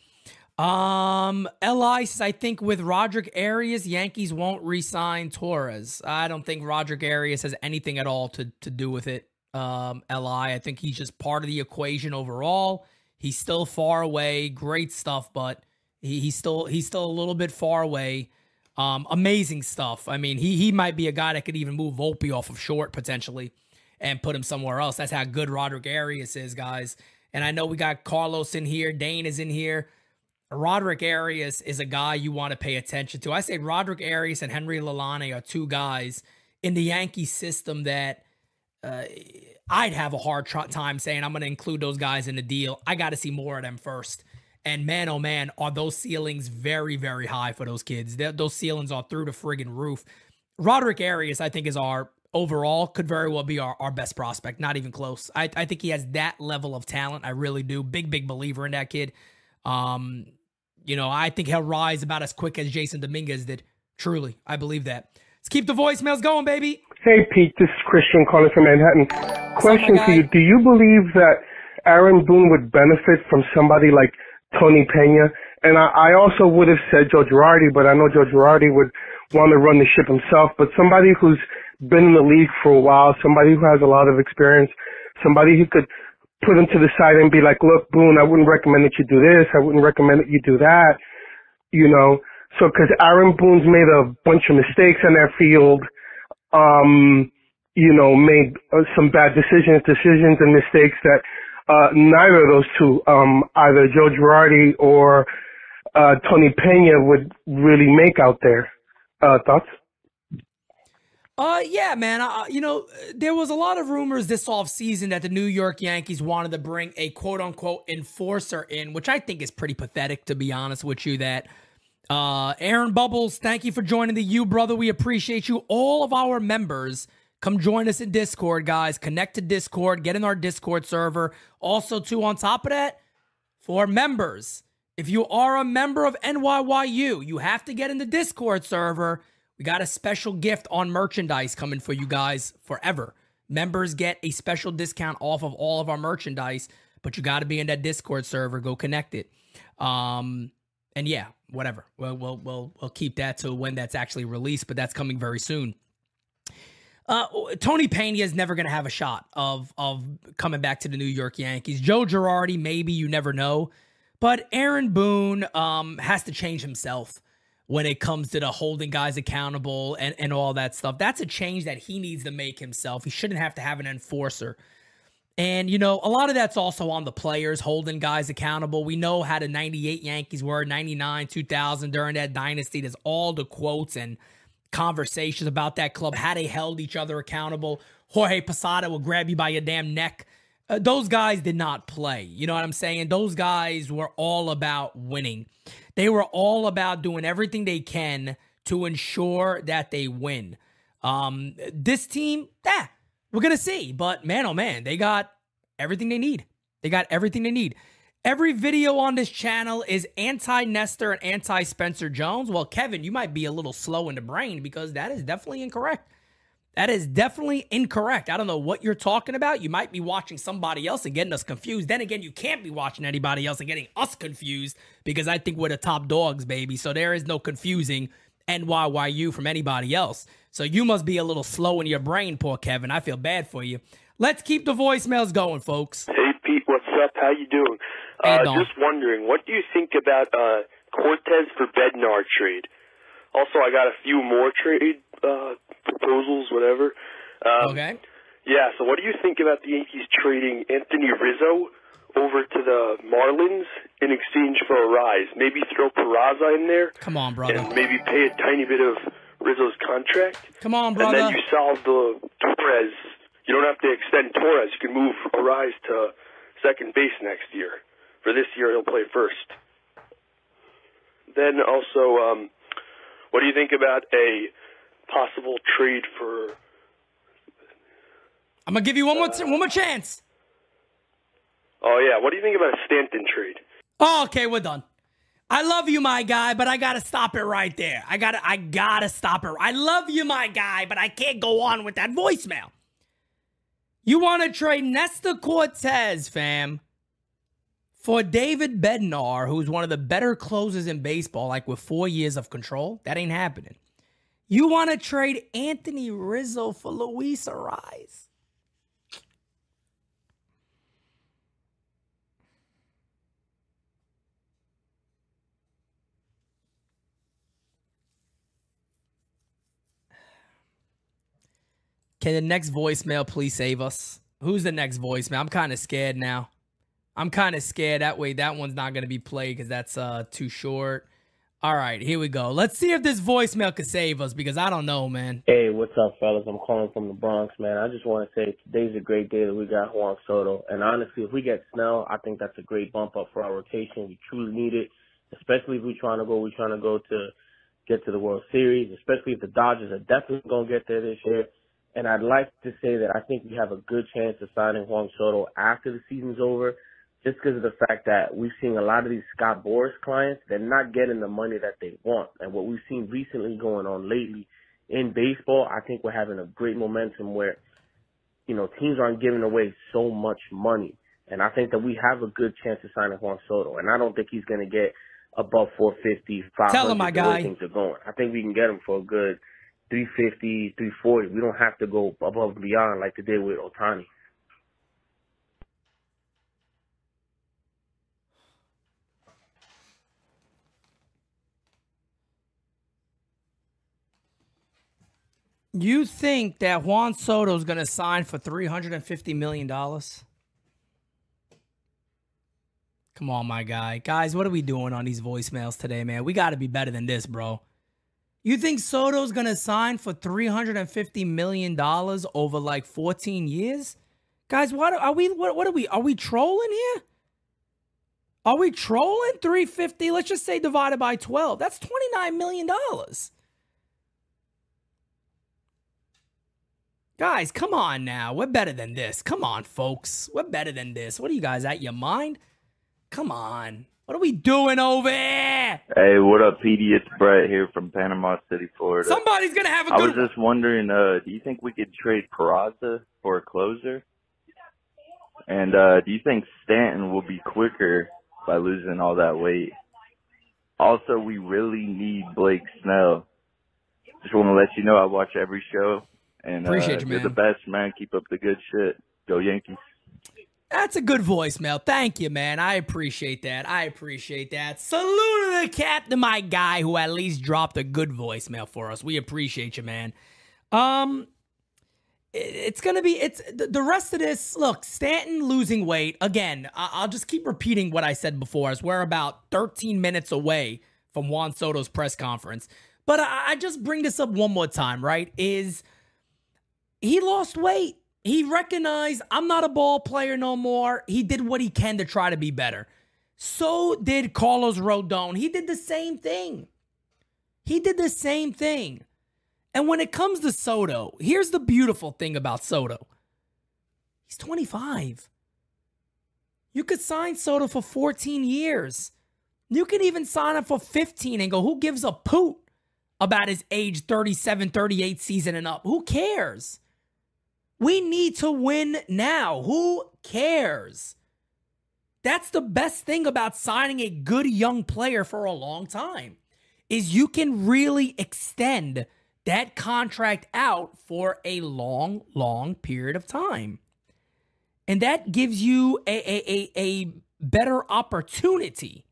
Um Li says I think with Roderick Arias, Yankees won't re-sign Torres. I don't think Roderick Arias has anything at all to to do with it. Um Li, I think he's just part of the equation overall. He's still far away. Great stuff, but he, he's still he's still a little bit far away. Um, amazing stuff. I mean, he he might be a guy that could even move Volpe off of short potentially and put him somewhere else. That's how good Roderick Arias is, guys. And I know we got Carlos in here, Dane is in here. Roderick Arias is a guy you want to pay attention to. I say Roderick Arias and Henry Lalane are two guys in the Yankee system that uh, I'd have a hard time saying I'm going to include those guys in the deal. I got to see more of them first. And man, oh man, are those ceilings very, very high for those kids? Th- those ceilings are through the friggin' roof. Roderick Arias, I think, is our overall could very well be our, our best prospect. Not even close. I, I think he has that level of talent. I really do. Big, big believer in that kid. Um, you know, I think he'll rise about as quick as Jasson Dominguez did. Truly, I believe that. Let's keep the voicemails going, baby. Hey, Pete, this is Christian calling from Manhattan. Question for you. Do you believe that Aaron Boone would benefit from somebody like Tony Pena? And I, I also would have said Joe Girardi, but I know Joe Girardi would want to run the ship himself. But somebody who's been in the league for a while, somebody who has a lot of experience, somebody who could put him to the side and be like, look, Boone, I wouldn't recommend that you do this. I wouldn't recommend that you do that. You know, so because Aaron Boone's made a bunch of mistakes in that field, um, you know, made uh, some bad decisions, decisions and mistakes that uh, neither of those two, um, either Joe Girardi or uh, Tony Pena would really make out there. Uh, thoughts? Uh, yeah, man. Uh, you know, there was a lot of rumors this offseason that the New York Yankees wanted to bring a quote unquote enforcer in, which I think is pretty pathetic, to be honest with you. That uh, Aaron Bubbles, thank you for joining the U, brother. We appreciate you. All of our members, come join us in Discord, guys. Connect to Discord, get in our Discord server. Also, too, on top of that, for members, if you are a member of NYYU, you have to get in the Discord server. We got a special gift on merchandise coming for you guys forever. Members get a special discount off of all of our merchandise, but you got to be in that Discord server. Go connect it. Um, and yeah, whatever. We'll we'll we'll we'll keep that to when that's actually released, but that's coming very soon. Uh, Tony Pena is never going to have a shot of of coming back to the New York Yankees. Joe Girardi, maybe you never know, but Aaron Boone um, has to change himself when it comes to the holding guys accountable and, and all that stuff. That's a change that he needs to make himself. He shouldn't have to have an enforcer. And, you know, a lot of that's also on the players holding guys accountable. We know how the 98 Yankees were, 99, 2000 during that dynasty. There's all the quotes and conversations about that club, how they held each other accountable. Jorge Posada will grab you by your damn neck. Uh, those guys did not play. You know what I'm saying? Those guys were all about winning. They were all about doing everything they can to ensure that they win. Um, this team, yeah, we're gonna see. But man, oh man, they got everything they need. They got everything they need. Every video on this channel is anti Nestor and anti Spencer Jones. Well, Kevin, you might be a little slow in the brain because that is definitely incorrect. That is definitely incorrect. I don't know what you're talking about. You might be watching somebody else and getting us confused. Then again, you can't be watching anybody else and getting us confused because I think we're the top dogs, baby. So there is no confusing NYYU from anybody else. So you must be a little slow in your brain, poor Kevin. I feel bad for you. Let's keep the voicemails going, folks. Hey Pete, what's up? How you doing? Uh, just wondering, what do you think about uh, Cortes for Bednar trade? Also, I got a few more trade uh, proposals, whatever. Um, okay. Yeah. So, what do you think about the Yankees trading Anthony Rizzo over to the Marlins in exchange for Arraez? Maybe throw Peraza in there Come on, brother. and maybe pay a tiny bit of Rizzo's contract. Come on, brother. And then you solve the Torres. You don't have to extend Torres. You can move Arraez to second base next year. For this year, he'll play first. Then also, um, what do you think about a possible trade for? I'm gonna give you one more one more chance. Oh yeah, what do you think about a Stanton trade? Oh, okay, we're done. I love you, my guy, but I gotta stop it right there. I gotta, I gotta stop it. I love you, my guy, but I can't go on with that voicemail. You want to trade Nestor Cortes, fam, for David Bednar, who's one of the better closers in baseball, like with four years of control? That ain't happening. You want to trade Anthony Rizzo for Luis Arraez? Can the next voicemail please save us? Who's the next voicemail? I'm kind of scared now. I'm kind of scared that way that one's not going to be played because that's uh too short. All right, here we go. Let's see if this voicemail could save us because I don't know, man. Hey, what's up, fellas? I'm calling from the Bronx, man. I just want to say today's a great day that we got Juan Soto. And honestly, if we get Snell, I think that's a great bump up for our rotation. We truly need it, especially if we're trying to go. We're trying to go to get to the World Series, especially if the Dodgers are definitely going to get there this year. And I'd like to say that I think we have a good chance of signing Juan Soto after the season's over. just because of the fact that we've seen a lot of these Scott Boras clients, they're not getting the money that they want. And what we've seen recently going on lately in baseball, I think we're having a great momentum where, you know, teams aren't giving away so much money. And I think that we have a good chance of signing Juan Soto. And I don't think he's going to get above 450, 500. Tell him, my guy. Things are going. I think we can get him for a good 350, 340. We don't have to go above and beyond like they did with Ohtani. You think that Juan Soto is going to sign for $350 million? Come on, my guy. Guys, what are we doing on these voicemails today, man? We got to be better than this, bro. You think Soto's to sign for $350 million over like 14 years? Guys, what are we what, what are we are we trolling here? Are we trolling 350? Let's just say divided by 12. That's 29 million dollars. Guys, come on now. We're better than this. Come on, folks. We're better than this. What are you guys at your mind? Come on. What are we doing over here? Hey, what up, PD? It's Brett here from Panama City, Florida. Somebody's gonna have a I was good just wondering, uh, do you think we could trade Peraza for a closer? And uh, do you think Stanton will be quicker by losing all that weight? Also, we really need Blake Snell. Just want to let you know I watch every show, and uh, Appreciate you, you're the best, man. Keep up the good shit. Go Yankees. That's a good voicemail. Thank you, man. I appreciate that. I appreciate that. Salute to the captain, my guy, who at least dropped a good voicemail for us. We appreciate you, man. Um, it- it's gonna be it's the rest of this. Look, Stanton losing weight again. I'll just keep repeating what I said before, as we're about 13 minutes away from Juan Soto's press conference. But I just bring this up one more time, right? Is he lost weight. He recognized I'm not a ball player no more. He did what he can to try to be better. So did Carlos Rodon. He did the same thing. He did the same thing. And when it comes to Soto, here's the beautiful thing about Soto. He's 25. You could sign Soto for 14 years. You can even sign him for 15 and go, who gives a poot about his age 37, 38 season and up? Who cares? We need to win now. Who cares? That's the best thing about signing a good young player for a long time is you can really extend that contract out for a long, long period of time. And that gives you a, a, a, a better opportunity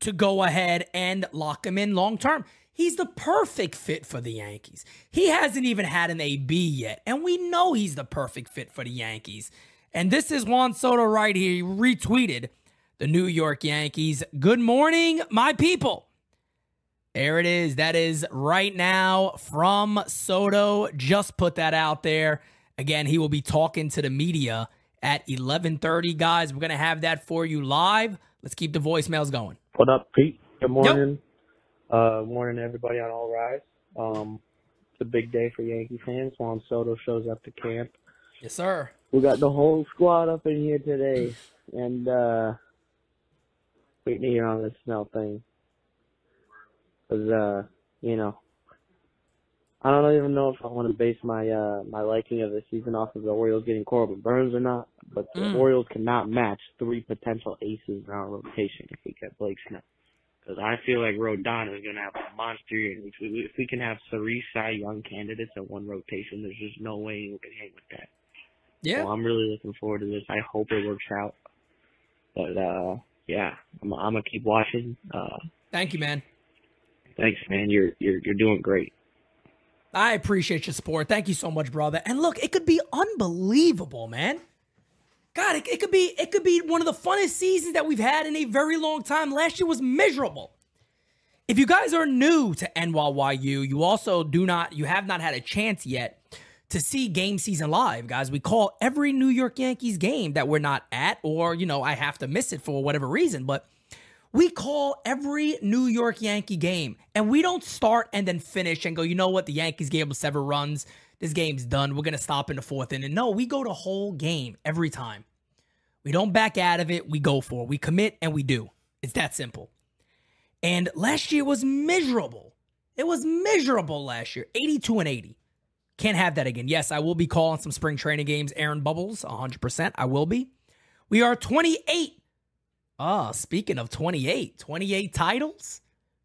to go ahead and lock him in long term. He's the perfect fit for the Yankees. He hasn't even had an AB yet, and we know he's the perfect fit for the Yankees. And this is Juan Soto right here. He retweeted the New York Yankees. Good morning, my people. There it is. That is right now from Soto. Just put that out there. Again, he will be talking to the media at 11:30 guys. We're going to have that for you live. Let's keep the voicemails going. What up, Pete? Good morning. Uh, morning, everybody on All Rise. Um, it's a big day for Yankee fans. Juan Soto shows up to camp. Yes, sir. We got the whole squad up in here today, and uh, waiting to hear on this Snell thing. Cause uh, you know, I don't even know if I want to base my uh my liking of the season off of the Orioles getting Corbin Burnes or not. But the Mm. Orioles cannot match three potential aces in our rotation if we get Blake Snell. Because I feel like Rodon is going to have a monster year. If we, if we can have three Cy Young candidates in one rotation, there's just no way we can hang with that. Yeah. So I'm really looking forward to this. I hope it works out. But uh yeah, I'm I'm gonna keep watching. Uh Thank you, man. thanks man. You're you're you're doing great. I appreciate your support. Thank you so much, brother. And look, it could be unbelievable, man. God, it, it could be it could be one of the funnest seasons that we've had in a very long time. Last year was miserable. If you guys are new to NYYU, you also do not you have not had a chance yet to see game season live, guys. We call every New York Yankees game that we're not at or, you know, I have to miss it for whatever reason, but we call every New York Yankee game, and we don't start and then finish and go, you know what, the Yankees gave us seven runs. This game's done. We're going to stop in the fourth inning. No, we go the whole game every time. We don't back out of it. We go for it. We commit and we do. It's that simple. And last year was miserable. It was miserable last year. 82 and 80. Can't have that again. Yes, I will be calling some spring training games, Aaron Bubbles, 100%. I will be. We are 28. Ah, speaking of 28, 28 titles,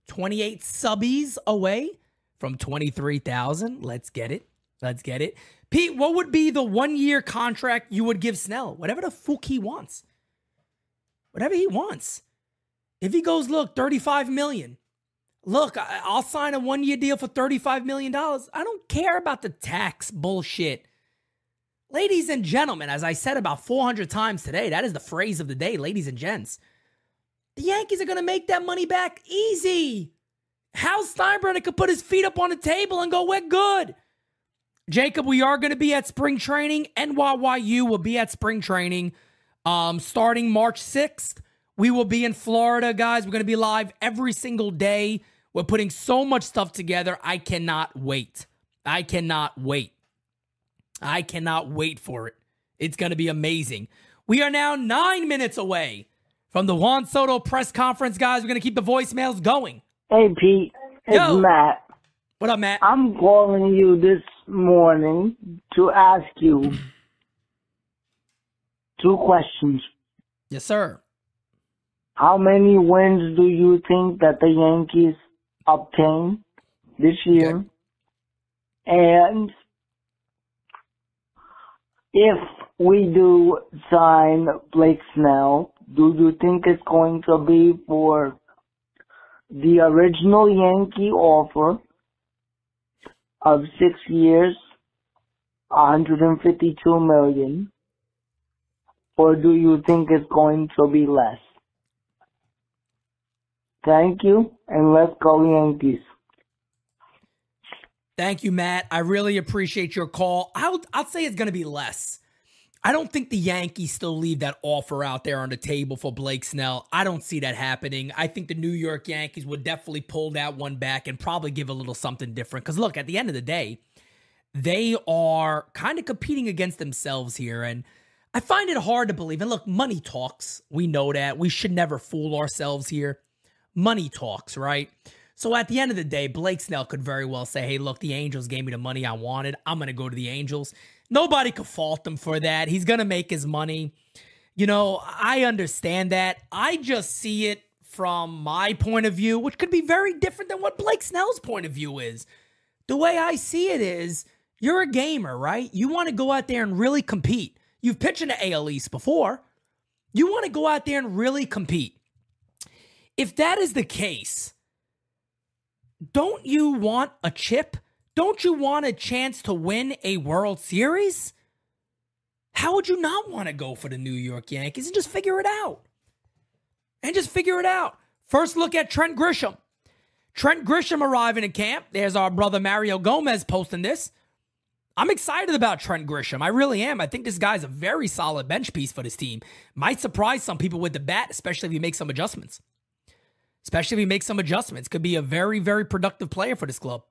28 subbies away from 23,000. Let's get it. Let's get it. Pete, what would be the one year contract you would give Snell? Whatever the fuck he wants. Whatever he wants. If he goes, look, 35 million. Look, I'll sign a one year deal for $35 million. I don't care about the tax bullshit. Ladies and gentlemen, as I said about 400 times today, that is the phrase of the day, ladies and gents. The Yankees are going to make that money back easy. Hal Steinbrenner could put his feet up on the table and go, we're good. Jacob, we are going to be at spring training. NYYU will be at spring training um, starting March 6th. We will be in Florida, guys. We're going to be live every single day. We're putting so much stuff together. I cannot wait. I cannot wait. I cannot wait for it. It's going to be amazing. We are now nine minutes away from the Juan Soto press conference, guys. We're going to keep the voicemails going. Hey, Pete. It's Yo. Matt. What up, Matt? I'm calling you this morning to ask you two questions. Yes, sir. How many wins do you think that the Yankees obtain this year? And if we do sign Blake Snell, do you think it's going to be for the original Yankee offer of six years, 152 million, or do you think it's going to be less? Thank you, and let's go Yankees. Thank you, Matt. I really appreciate your call. I'll, I'll say it's going to be less. I don't think the Yankees still leave that offer out there on the table for Blake Snell. I don't see that happening. I think the New York Yankees would definitely pull that one back and probably give a little something different. Because look, at the end of the day, they are kind of competing against themselves here. And I find it hard to believe. And look, money talks. We know that. We should never fool ourselves here. Money talks, right? So at the end of the day, Blake Snell could very well say, hey, look, the Angels gave me the money I wanted. I'm going to go to the Angels. Nobody could fault him for that. He's going to make his money. You know, I understand that. I just see it from my point of view, which could be very different than what Blake Snell's point of view is. The way I see it is you're a gamer, right? You want to go out there and really compete. You've pitched in the AL East before. You want to go out there and really compete. If that is the case, don't you want a chip? Don't you want a chance to win a World Series? How would you not want to go for the New York Yankees and just figure it out? And just figure it out. First look at Trent Grisham. Trent Grisham arriving in camp. There's our brother Mario Gomez posting this. I'm excited about Trent Grisham. I really am. I think this guy's a very solid bench piece for this team. Might surprise some people with the bat, especially if he makes some adjustments. Especially if he makes some adjustments. Could be a very, very productive player for this club.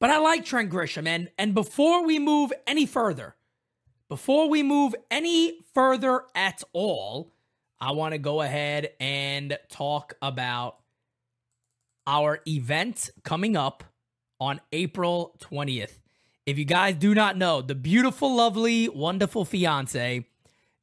But I like Trent Grisham. And, and before we move any further, before we move any further at all, I want to go ahead and talk about our event coming up on April 20th. If you guys do not know, the beautiful, lovely, wonderful fiance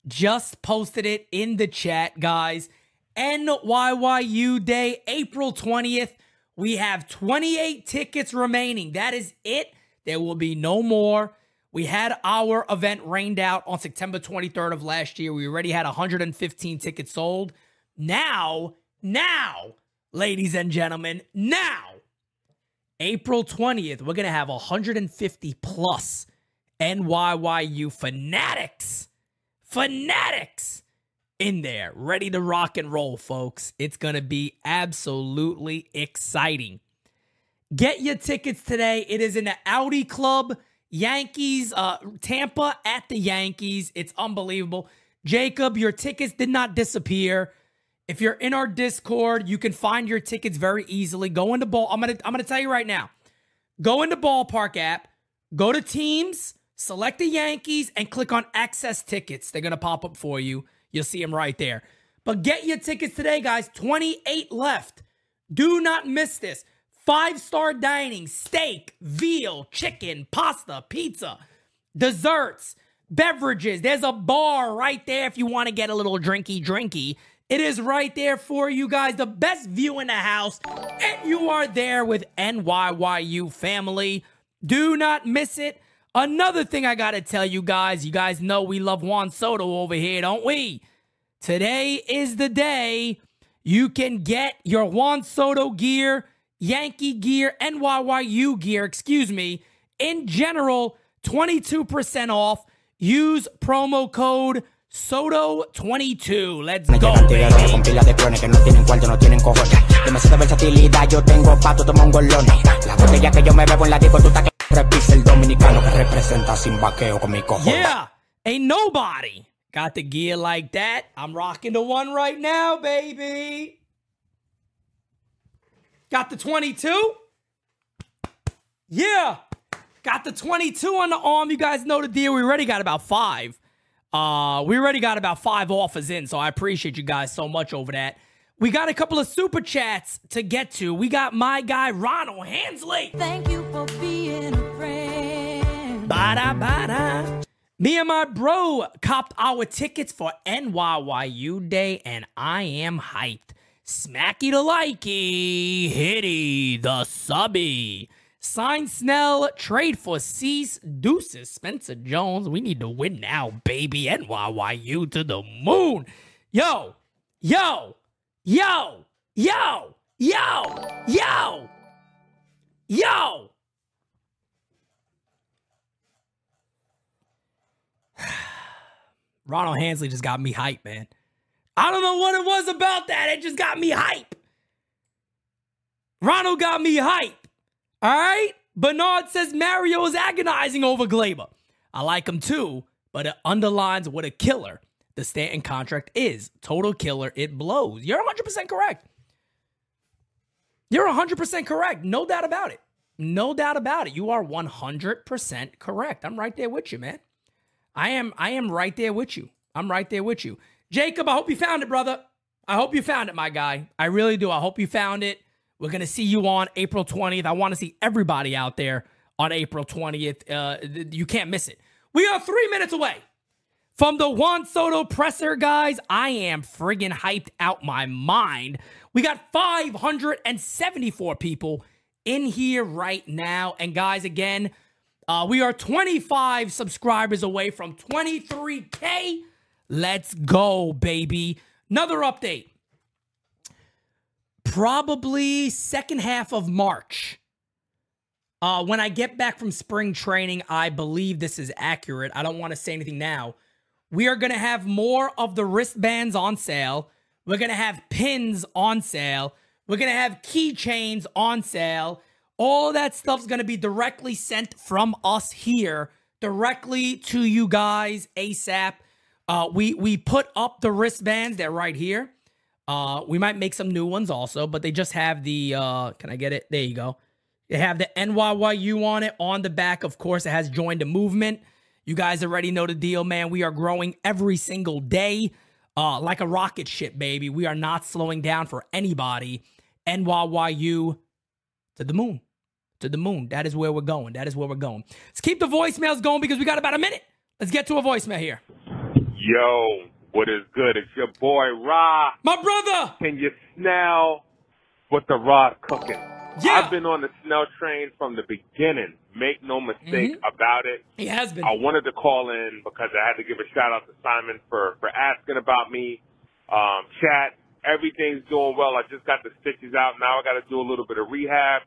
just posted it in the chat, guys. NYYU Day, April 20th. We have 28 tickets remaining. That is it. There will be no more. We had our event rained out on September 23rd of last year. We already had 115 tickets sold. Now, now, ladies and gentlemen, now, April 20th, we're going to have 150 plus NYYU fanatics, fanatics in there, ready to rock and roll, folks. It's going to be absolutely exciting. Get your tickets today. It is in the Audi Club, Yankees, uh, Tampa at the Yankees. It's unbelievable. Jacob, your tickets did not disappear. If you're in our Discord, you can find your tickets very easily. Go into ball. I'm gonna I'm gonna tell you right now. Go into ballpark app. Go to teams. select the Yankees and click on access tickets. They're to pop up for you. You'll see them right there. But get your tickets today, guys. 28 left. Do not miss this. Five star dining, steak, veal, chicken, pasta, pizza, desserts, beverages. There's a bar right there if you want to get a little drinky drinky. It is right there for you guys. The best view in the house. And you are there with NYYU family. Do not miss it. Another thing I got to tell you guys you guys know we love Juan Soto over here, don't we? Today is the day you can get your Juan Soto gear, Yankee gear, NYYU gear, excuse me, in general, 22% off. Use promo code SOTO22. Let's go. que repisa el dominicano que representa sin vaqueo con mi cojones. Yeah, ain't nobody got the gear like that. I'm rocking the one right now, baby. Got the 22? Yeah. Got the 22 on the arm. You guys know the deal. We already got about five. Uh, we already got about five offers in, so I appreciate you guys so much over that. We got a couple of super chats to get to. We got my guy Ronald Hansley. Thank you for being a friend. Bada bada. Me and my bro copped our tickets for NYYU Day, and I am hyped. Smacky the likey, hitty the subby. Sign Snell, trade for Cease, Deuces, Spencer Jones. We need to win now, baby. NYYU to the moon. Yo, yo, yo, yo, yo, yo, yo. Ronald Hansley just got me hype, man. I don't know what it was about that. It just got me hype. Ronald got me hype. All right? Bernard says Mario is agonizing over Gleyber. I like him too, but it underlines what a killer the Stanton contract is. Total killer. It blows. You're 100% correct. You're 100% correct. No doubt about it. No doubt about it. You are 100% correct. I'm right there with you, man. I am I am right there with you. I'm right there with you. Jacob, I hope you found it, brother. I hope you found it, my guy. I really do. I hope you found it. We're going to see you on April 20th. I want to see everybody out there on April 20th. Uh, you can't miss it. We are three minutes away from the Juan Soto presser, guys. I am friggin' hyped out my mind. We got 574 people in here right now. And guys, again, uh, we are 25 subscribers away from 23K. Let's go, baby. Another update. Probably second half of March. Uh, when I get back from spring training, I believe this is accurate. I don't want to say anything now. We are going to have more of the wristbands on sale. We're going to have pins on sale. We're going to have keychains on sale. All that stuff's going to be directly sent from us here directly to you guys ASAP. Uh, we we put up the wristbands. They're right here. Uh, we might make some new ones also, but they just have the. Uh, can I get it? There you go. They have the NYYU on it on the back. Of course, it has joined a movement. You guys already know the deal, man. We are growing every single day, uh, like a rocket ship, baby. We are not slowing down for anybody. NYYU to the moon, to the moon. That is where we're going. That is where we're going. Let's keep the voicemails going because we got about a minute. Let's get to a voicemail here. Yo, what is good? It's your boy Ra. My brother. Can you smell what the Ra's cooking? Yeah. I've been on the Snell train from the beginning. Make no mistake Mhm. about it. He has been. I wanted to call in because I had to give a shout out to Simon for for asking about me. Um, chat, everything's doing well. I just got the stitches out. Now I got to do a little bit of rehab.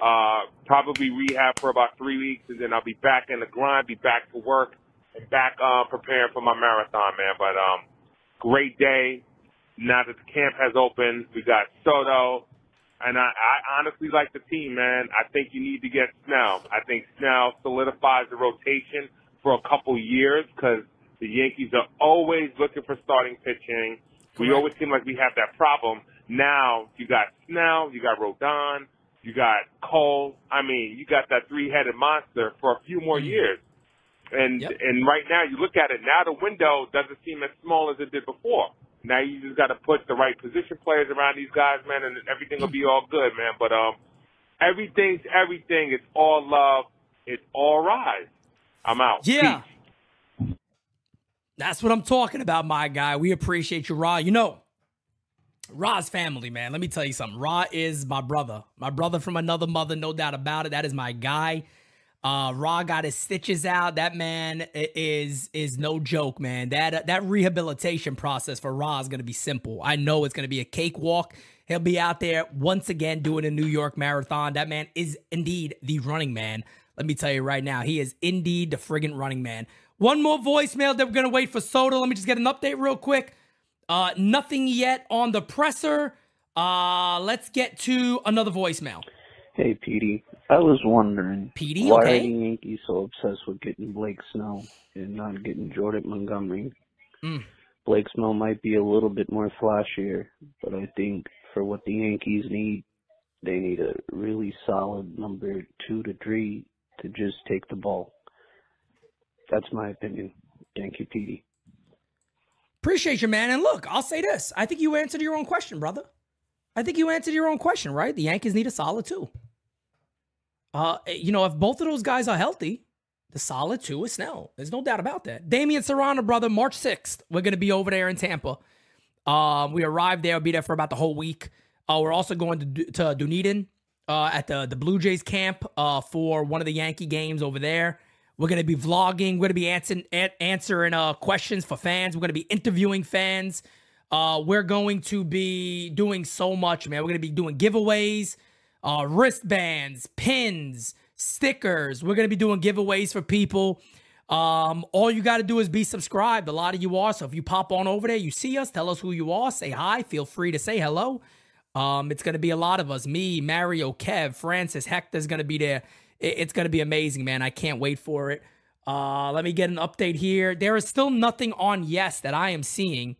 Uh, probably rehab for about three weeks, and then I'll be back in the grind, be back to work, and back uh, preparing for my marathon, man. But um, great day. Now that the camp has opened, we got Soto, and I, I honestly like the team, man. I think you need to get Snell. I think Snell solidifies the rotation for a couple years because the Yankees are always looking for starting pitching. We always seem like we have that problem. Now you got Snell, you got Rodon, you got Cole. I mean, you got that three-headed monster for a few more mm-hmm. years. And and right now, you look at it now, the window doesn't seem as small as it did before. Now you just got to put the right position players around these guys, man, and everything will be all good, man. But um, everything's everything. It's all love. It's all rise. I'm out. Yeah. That's what I'm talking about, my guy. We appreciate you, Ra. You know, Ra's family, man. Let me tell you something. Ra is my brother. My brother from another mother, no doubt about it. That is my guy. Uh, Ra got his stitches out. That man is is no joke, man. That that rehabilitation process for Ra is gonna be simple. I know it's gonna be a cakewalk. He'll be out there once again doing a New York Marathon. That man is indeed the running man. Let me tell you right now, he is indeed the friggin' running man. One more voicemail that we're gonna wait for Soto. Let me just get an update real quick. Uh, nothing yet on the presser. Uh, let's get to another voicemail. Hey, Petey. I was wondering Petey, why okay. are the Yankees so obsessed with getting Blake Snell and not getting Jordan Montgomery? Mm. Blake Snell might be a little bit more flashier, but I think for what the Yankees need, they need a really solid number two to three to just take the ball. That's my opinion. Thank you, Petey. Appreciate you, man. And look, I'll say this. I think you answered your own question, brother. I think you answered your own question, right? The Yankees need a solid two. Uh, you know, if both of those guys are healthy, the solid two is Snell. There's no doubt about that. Damian Serrano, brother, March 6th. We're going to be over there in Tampa. Um, we arrived there, be there for about the whole week. Uh, we're also going to, to Dunedin uh, at the, the Blue Jays camp uh, for one of the Yankee games over there. We're going to be vlogging. We're going to be answering, answering uh, questions for fans. We're going to be interviewing fans. Uh, we're going to be doing so much, man. We're going to be doing giveaways, uh, wristbands, pins, stickers. We're going to be doing giveaways for people. Um, all you got to do is be subscribed. A lot of you are. So if you pop on over there, you see us, tell us who you are, say hi. Feel free to say hello. Um, it's going to be a lot of us. Me, Mario, Kev, Francis, Hector's going to be there. It- It's going to be amazing, man. I can't wait for it. Uh, let me get an update here. There is still nothing on Yes that I am seeing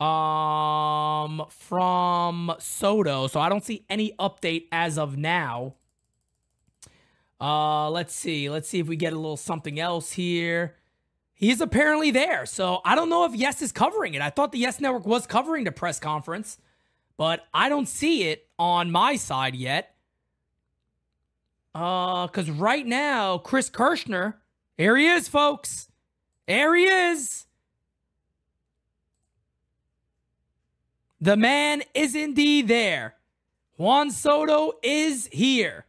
um from Soto. So I don't see any update as of now. Uh let's see. Let's see if we get a little something else here. He's apparently there. So I don't know if Yes is covering it. I thought the Yes Network was covering the press conference, but I don't see it on my side yet. Uh cuz right now Chris Kirschner, here he is folks. There he is. The man is indeed there. Juan Soto is here.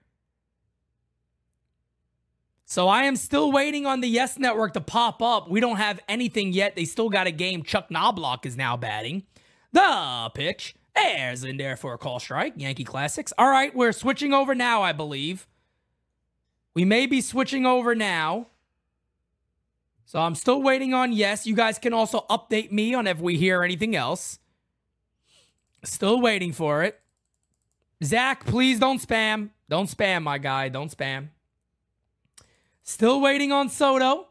So I am still waiting on the Yes Network to pop up. We don't have anything yet. They still got a game. Chuck Knobloch is now batting. The pitch. There's in there for a call strike. Yankee Classics. All right, we're switching over now, I believe. We may be switching over now. So I'm still waiting on yes. You guys can also update me on if we hear anything else. Still waiting for it. Zach, please don't spam. Don't spam, my guy. Don't spam. Still waiting on Soto.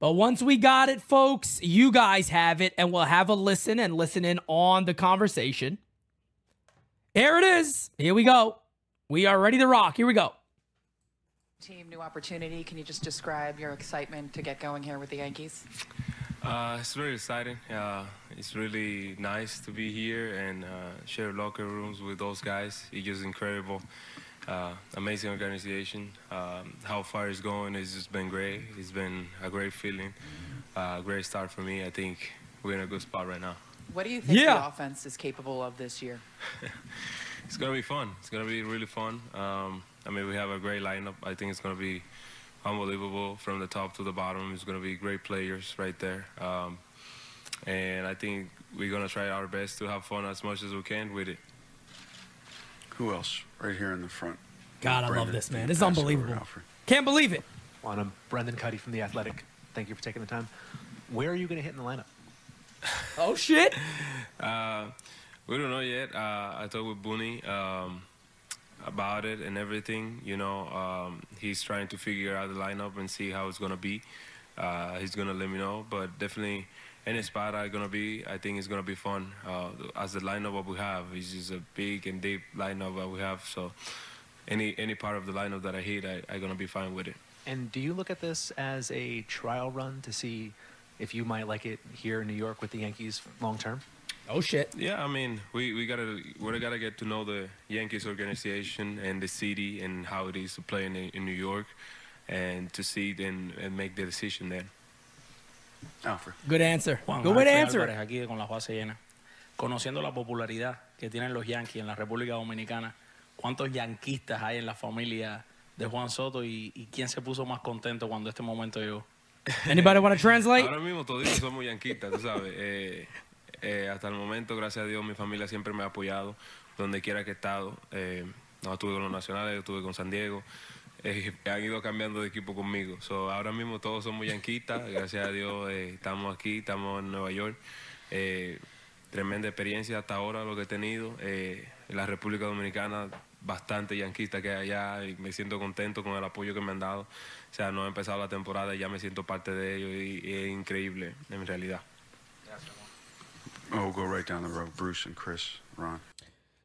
But once we got it, folks, you guys have it, and we'll have a listen and listen in on the conversation. Here it is. Here we go. We are ready to rock. Here we go. Team, new opportunity. Can you just describe your excitement to get going here with the Yankees? Uh, it's really exciting. Uh, it's really nice to be here and uh, share locker rooms with those guys. It's just incredible. Uh, amazing organization. Um, how far it's going has just been great. It's been a great feeling. Uh, great start for me. I think we're in a good spot right now. What do you think Yeah. the offense is capable of this year? It's gonna be fun. It's gonna be really fun. Um, I mean, we have a great lineup. I think it's gonna be unbelievable from the top to the bottom. It's gonna be great players right there. Um, and I think we're gonna try our best to have fun as much as we can with it. Who else? Right here in the front. God, I love this, man. you This is pass it over to unbelievable. Can't believe it. On I'm Brendan Kuty from The Athletic. Thank you for taking the time. Where are you going to hit in the lineup? Oh, shit. Uh, we don't know yet. Uh, I talked with Booney um, about it and everything. You know, um, he's trying to figure out the lineup and see how it's gonna be. Uh, he's gonna let me know, but definitely any spot I'm gonna be, I think it's gonna be fun. Uh, as the lineup what we have is just a big and deep lineup that we have, so any any part of the lineup that I hit, I I'm gonna be fine with it. And do you look at this as a trial run to see if you might like it here in New York with the Yankees long term? Oh shit. Yeah, I mean, we, we gotta we gotta get to know the Yankees organization and the city and how it is to play in, in New York, and to see it and, and make the decision then. Alfred. Good answer. Juan Good way to answer Álvarez, aquí con la base llena. Conociendo la popularidad que tienen los Yankees en la República Dominicana, ¿cuántos yanquistas hay en la familia de Juan Soto y, y quién se puso más contento cuando este momento llegó? Anybody want to translate? Ahora mismo todos somos yanquistas, tú sabes. Eh, eh, hasta el momento, gracias a Dios, mi familia siempre me ha apoyado donde quiera que he estado. Eh, no estuve con los nacionales, estuve con San Diego. Eh, han ido cambiando de equipo conmigo. So, ahora mismo todos somos yanquistas. Gracias a Dios eh, estamos aquí, estamos en Nueva York. Tremenda experiencia hasta ahora lo que he tenido. En la República Dominicana, bastante yanquista que hay allá y me siento contento con el apoyo que me han dado. O sea, no ha empezado la temporada y ya me siento parte de ello y, y es increíble en realidad. Oh, go right down the road. Bruce and Chris, Ron.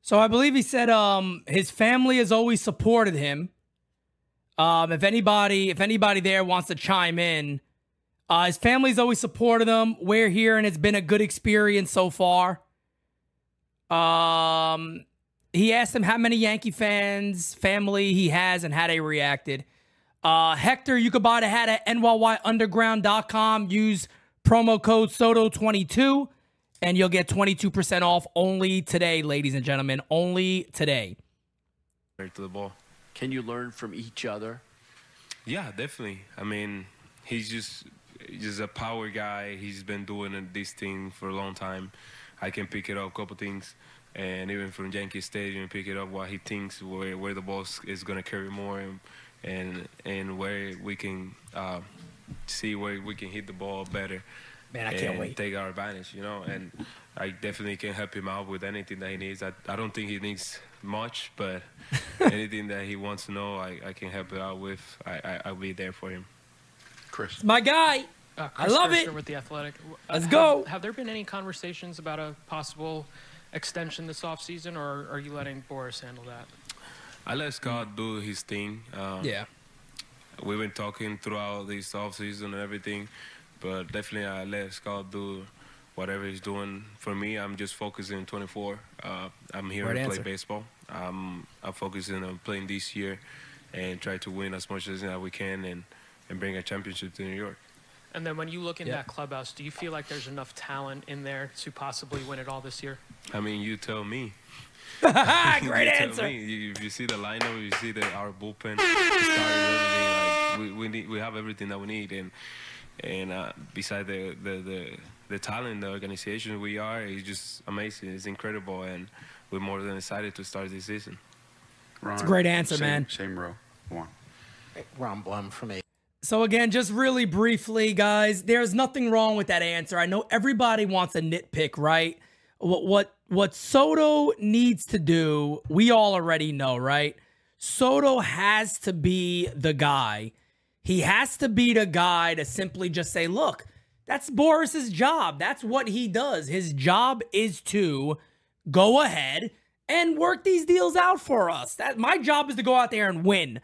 So I believe he said um his family has always supported him. Um, if anybody if anybody there wants to chime in, uh, his family's always supported him. We're here and it's been a good experience so far. Um, he asked him how many Yankee fans family he has and how they reacted. Uh, Hector, you could buy the hat at nyunderground.com. Use promo code SOTO22 and you'll get 22% off only today, ladies and gentlemen. Only today. Right to the ball. Can you learn from each other? Yeah, definitely. I mean, he's just he's just a power guy. He's been doing this thing for a long time. I can pick it up a couple things, and even from Yankee Stadium, pick it up what he thinks where where the ball is- is gonna carry more, and and, and where we can uh, see where we can hit the ball better. Man, I can't and wait. Take our advantage, you know, and I definitely can help him out with anything that he needs. I, I don't think he needs much, but anything that he wants to know, I, I can help it out with. I, I I'll be there for him. Chris. My guy. Uh, I love Kirschner it. With the Athletic. Let's have, go. Have there been any conversations about a possible extension this offseason, or are you letting Boras handle that? I let Scott do his thing. Um, Yeah. We've been talking throughout this off season and everything, but definitely I let Scott do whatever he's doing. For me, I'm just focusing 24. Uh, I'm here Right to answer. play baseball. Um, I'm focusing on playing this year and try to win as much as we can and, and bring a championship to New York. And then when you look in Yeah. that clubhouse, do you feel like there's enough talent in there to possibly win it all this year? I mean, you tell me. Great You tell answer. me. You, if you see the lineup, you see the our bullpen, starting. Like we, we need, we have everything that we need, and and uh, beside the, the the the talent, the organization we are is just amazing. It's incredible, and we're more than excited to start this season. Ron, It's a great answer, same, man. Same row. One. Ron Blum from A. So again, just really briefly, guys, there's nothing wrong with that answer. I know everybody wants a nitpick, right? What what what Soto needs to do, we all already know, right? Soto has to be the guy. He has to be the guy to simply just say, "Look, that's Boras's job. That's what he does. His job is to go ahead and work these deals out for us. That my job is to go out there and win."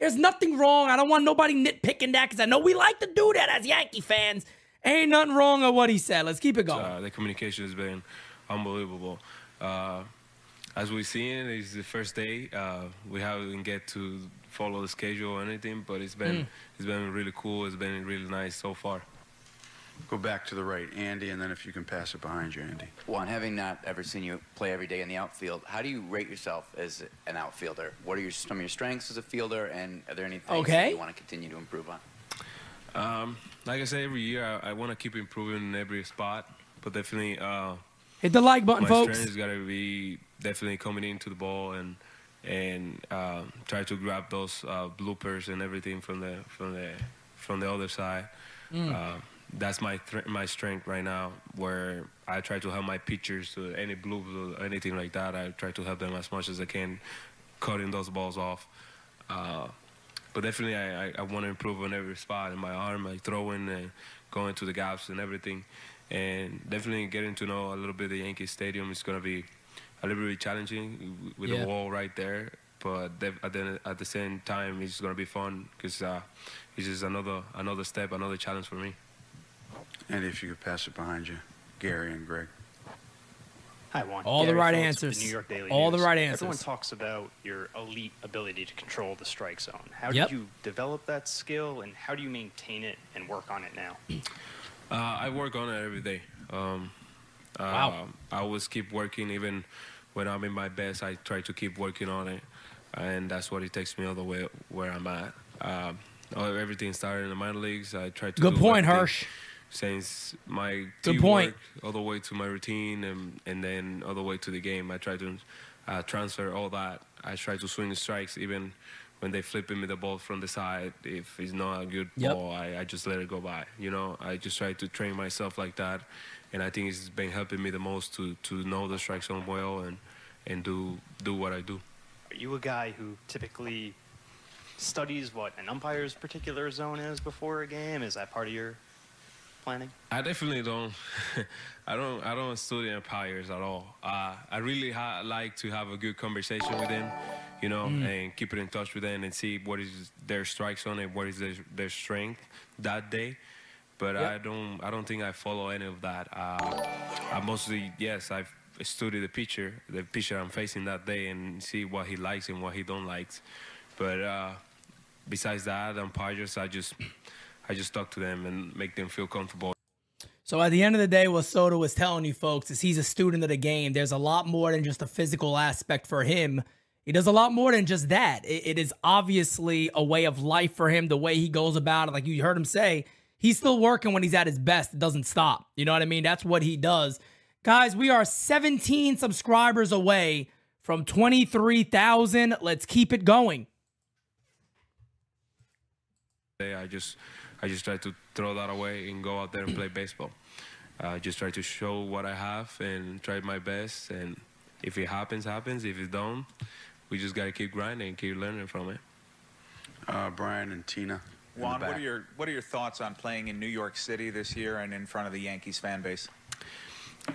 There's nothing wrong. I don't want nobody nitpicking that because I know we like to do that as Yankee fans. Ain't nothing wrong with what he said. Let's keep it going. Uh, the communication has been unbelievable. Uh, as we've seen, it's the first day. Uh, we haven't get to follow the schedule or anything, but it's been Mm. it's been really cool. It's been really nice so far. Go back to the right, Andy, and then if you can pass it behind you, Andy. Juan, having not ever seen you play every day in the outfield, how do you rate yourself as an outfielder? What are your, some of your strengths as a fielder, and are there any things Okay. that you want to continue to improve on? Um, like I say, every year I, I want to keep improving in every spot, but definitely uh, Hit the like button, my folks. strength has got to be definitely coming into the ball and and uh, try to grab those uh, bloopers and everything from the from the from the other side. Mm. Uh, that's my my strength right now. Where I try to help my pitchers to any bloops or anything like that. I try to help them as much as I can, cutting those balls off. Uh, but definitely, I, I, I want to improve on every spot in my arm, like throwing and going to the gaps and everything. And definitely getting to know a little bit of the Yankee Stadium is going to be a little bit challenging with Yeah. the wall right there. but at the at the same time, it's gonna be fun because uh, it's just another another step, another challenge for me. And if you could pass it behind you, Gary and Greg. Hi, Juan. All the right Phillips answers. The New York Daily All the News. right Everyone answers. talks about your elite ability to control the strike zone. How Yep. did you develop that skill, and how do you maintain it and work on it now? Uh, I work on it every day. Um, uh, Wow. I always keep working, even when I'm in my best. I try to keep working on it, and that's what it takes me all the way where I'm at. Um, everything started in the minor leagues. I try to Good point, Hirsch. Since my Good point. all the way to my routine, and and then all the way to the game, I try to uh, transfer all that. I try to swing strikes even when they flipping me the ball from the side. If it's not a good Yep. ball, I, I just let it go by. You know, I just try to train myself like that, and I think it's been helping me the most to to know the strike zone well and and do do what I do. Are you a guy who typically studies what an umpire's particular zone is before a game? Is that part of your planning? I definitely don't. I don't. I don't study umpires at all. Uh, I really ha- like to have a good conversation with them, you know, Mm. and keep it in touch with them and see what is their strike zone and what is their, their strength that day. But Yep. I don't. I don't think I follow any of that. Uh, I mostly yes. I've studied the pitcher, the pitcher I'm facing that day, and see what he likes and what he don't likes. But uh, besides that, umpires, I just I just talk to them and make them feel comfortable. So at the end of the day, what Soto was telling you folks is he's a student of the game. There's a lot more than just a physical aspect for him. He does a lot more than just that. It- it is obviously a way of life for him, the way he goes about it. Like you heard him say, he's still working when he's at his best. It doesn't stop. You know what I mean? That's what he does. Guys, we are 17 subscribers away from 23,000. Let's keep it going. day, I just I just try to throw that away and go out there and play baseball. I just try to show what I have and try my best. And if it happens, happens. If it don't, we just gotta keep grinding and keep learning from it. Uh, Brian and Tina. In the Juan, what are your what are your thoughts on playing in New York City this year and in front of the Yankees fan base?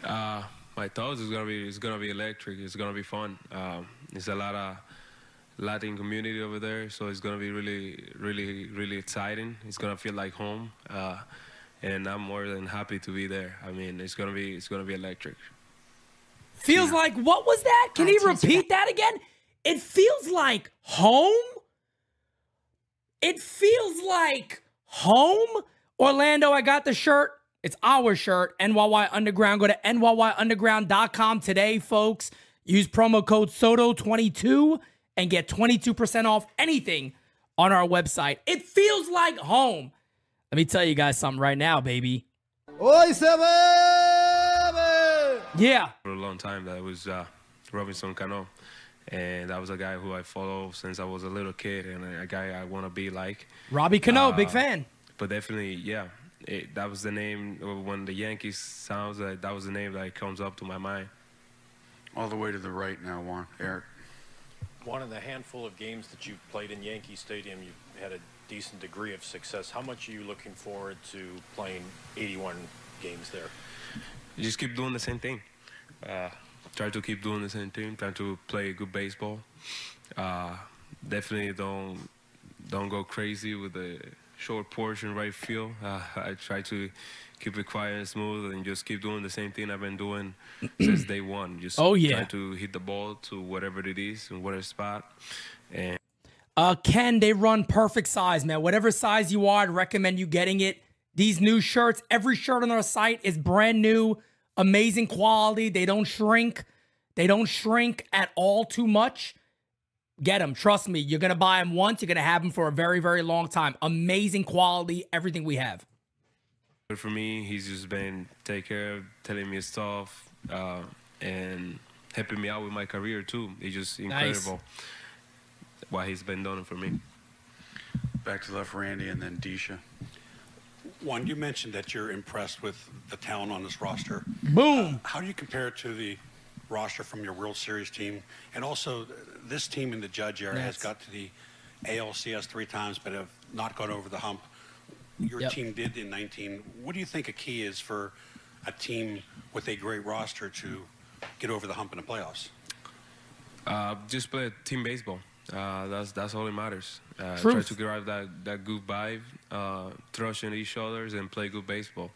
Uh, my thoughts is gonna be it's gonna be electric. It's gonna be fun. Um, it's a lot of Latin community over there, so it's gonna be really, really, really exciting. It's gonna feel like home, uh, and I'm more than happy to be there. I mean, it's gonna be it's gonna be electric. Feels like what was that? Can he repeat that again? It feels like home. It feels like home. Orlando, I got the shirt. It's our shirt, NYY Underground. Go to NYYUnderground.com today, folks. Use promo code SOTO22 and get 22% off anything on our website. It feels like home. Let me tell you guys something right now, baby. Hoy se bebe. Yeah. For a long time, that was uh, Robinson Cano, and that was a guy who I follow since I was a little kid, and a guy I want to be like. Robbie Cano, big Uh, fan. But definitely, yeah, it, that was the name when the Yankees sounds. That that was the name that comes up to my mind. All the way to the right now, Juan. Eric. One of the handful of games that you've played in Yankee Stadium, you've had a decent degree of success. How much are you looking forward to playing 81 games there? You just keep doing the same thing. Uh, try to keep doing the same thing. Try to play good baseball. Uh, definitely don't don't go crazy with the short portion right field. Uh, I try to keep it quiet and smooth and just keep doing the same thing I've been doing since day one. Just Oh, yeah. try to hit the ball to whatever it is in whatever spot. And Uh, Ken, they run perfect size, man. Whatever size you are, I'd recommend you getting it. These new shirts, every shirt on our site is brand new, amazing quality. They don't shrink. They don't shrink at all too much. Get them. Trust me. You're going to buy them once. You're going to have them for a very, very long time. Amazing quality, everything we have. But for me, he's just been take care of, telling me stuff, uh, and helping me out with my career too. It's just Nice. incredible what he's been doing for me. Back to left, Randy, and then Disha. One, you mentioned that you're impressed with the talent on this roster. Boom. how do you compare it to the roster from your World Series team? And also, this team in the Judge era has got to the ALCS three times, but have not gone over the hump. Your Yep. team did in 19. What do you think a key is for a team with a great roster to get over the hump in the playoffs? Uh, just play team baseball. Uh, that's that's all that matters. Uh, try to drive that that good vibe, uh, thrashing each others, and play good baseball.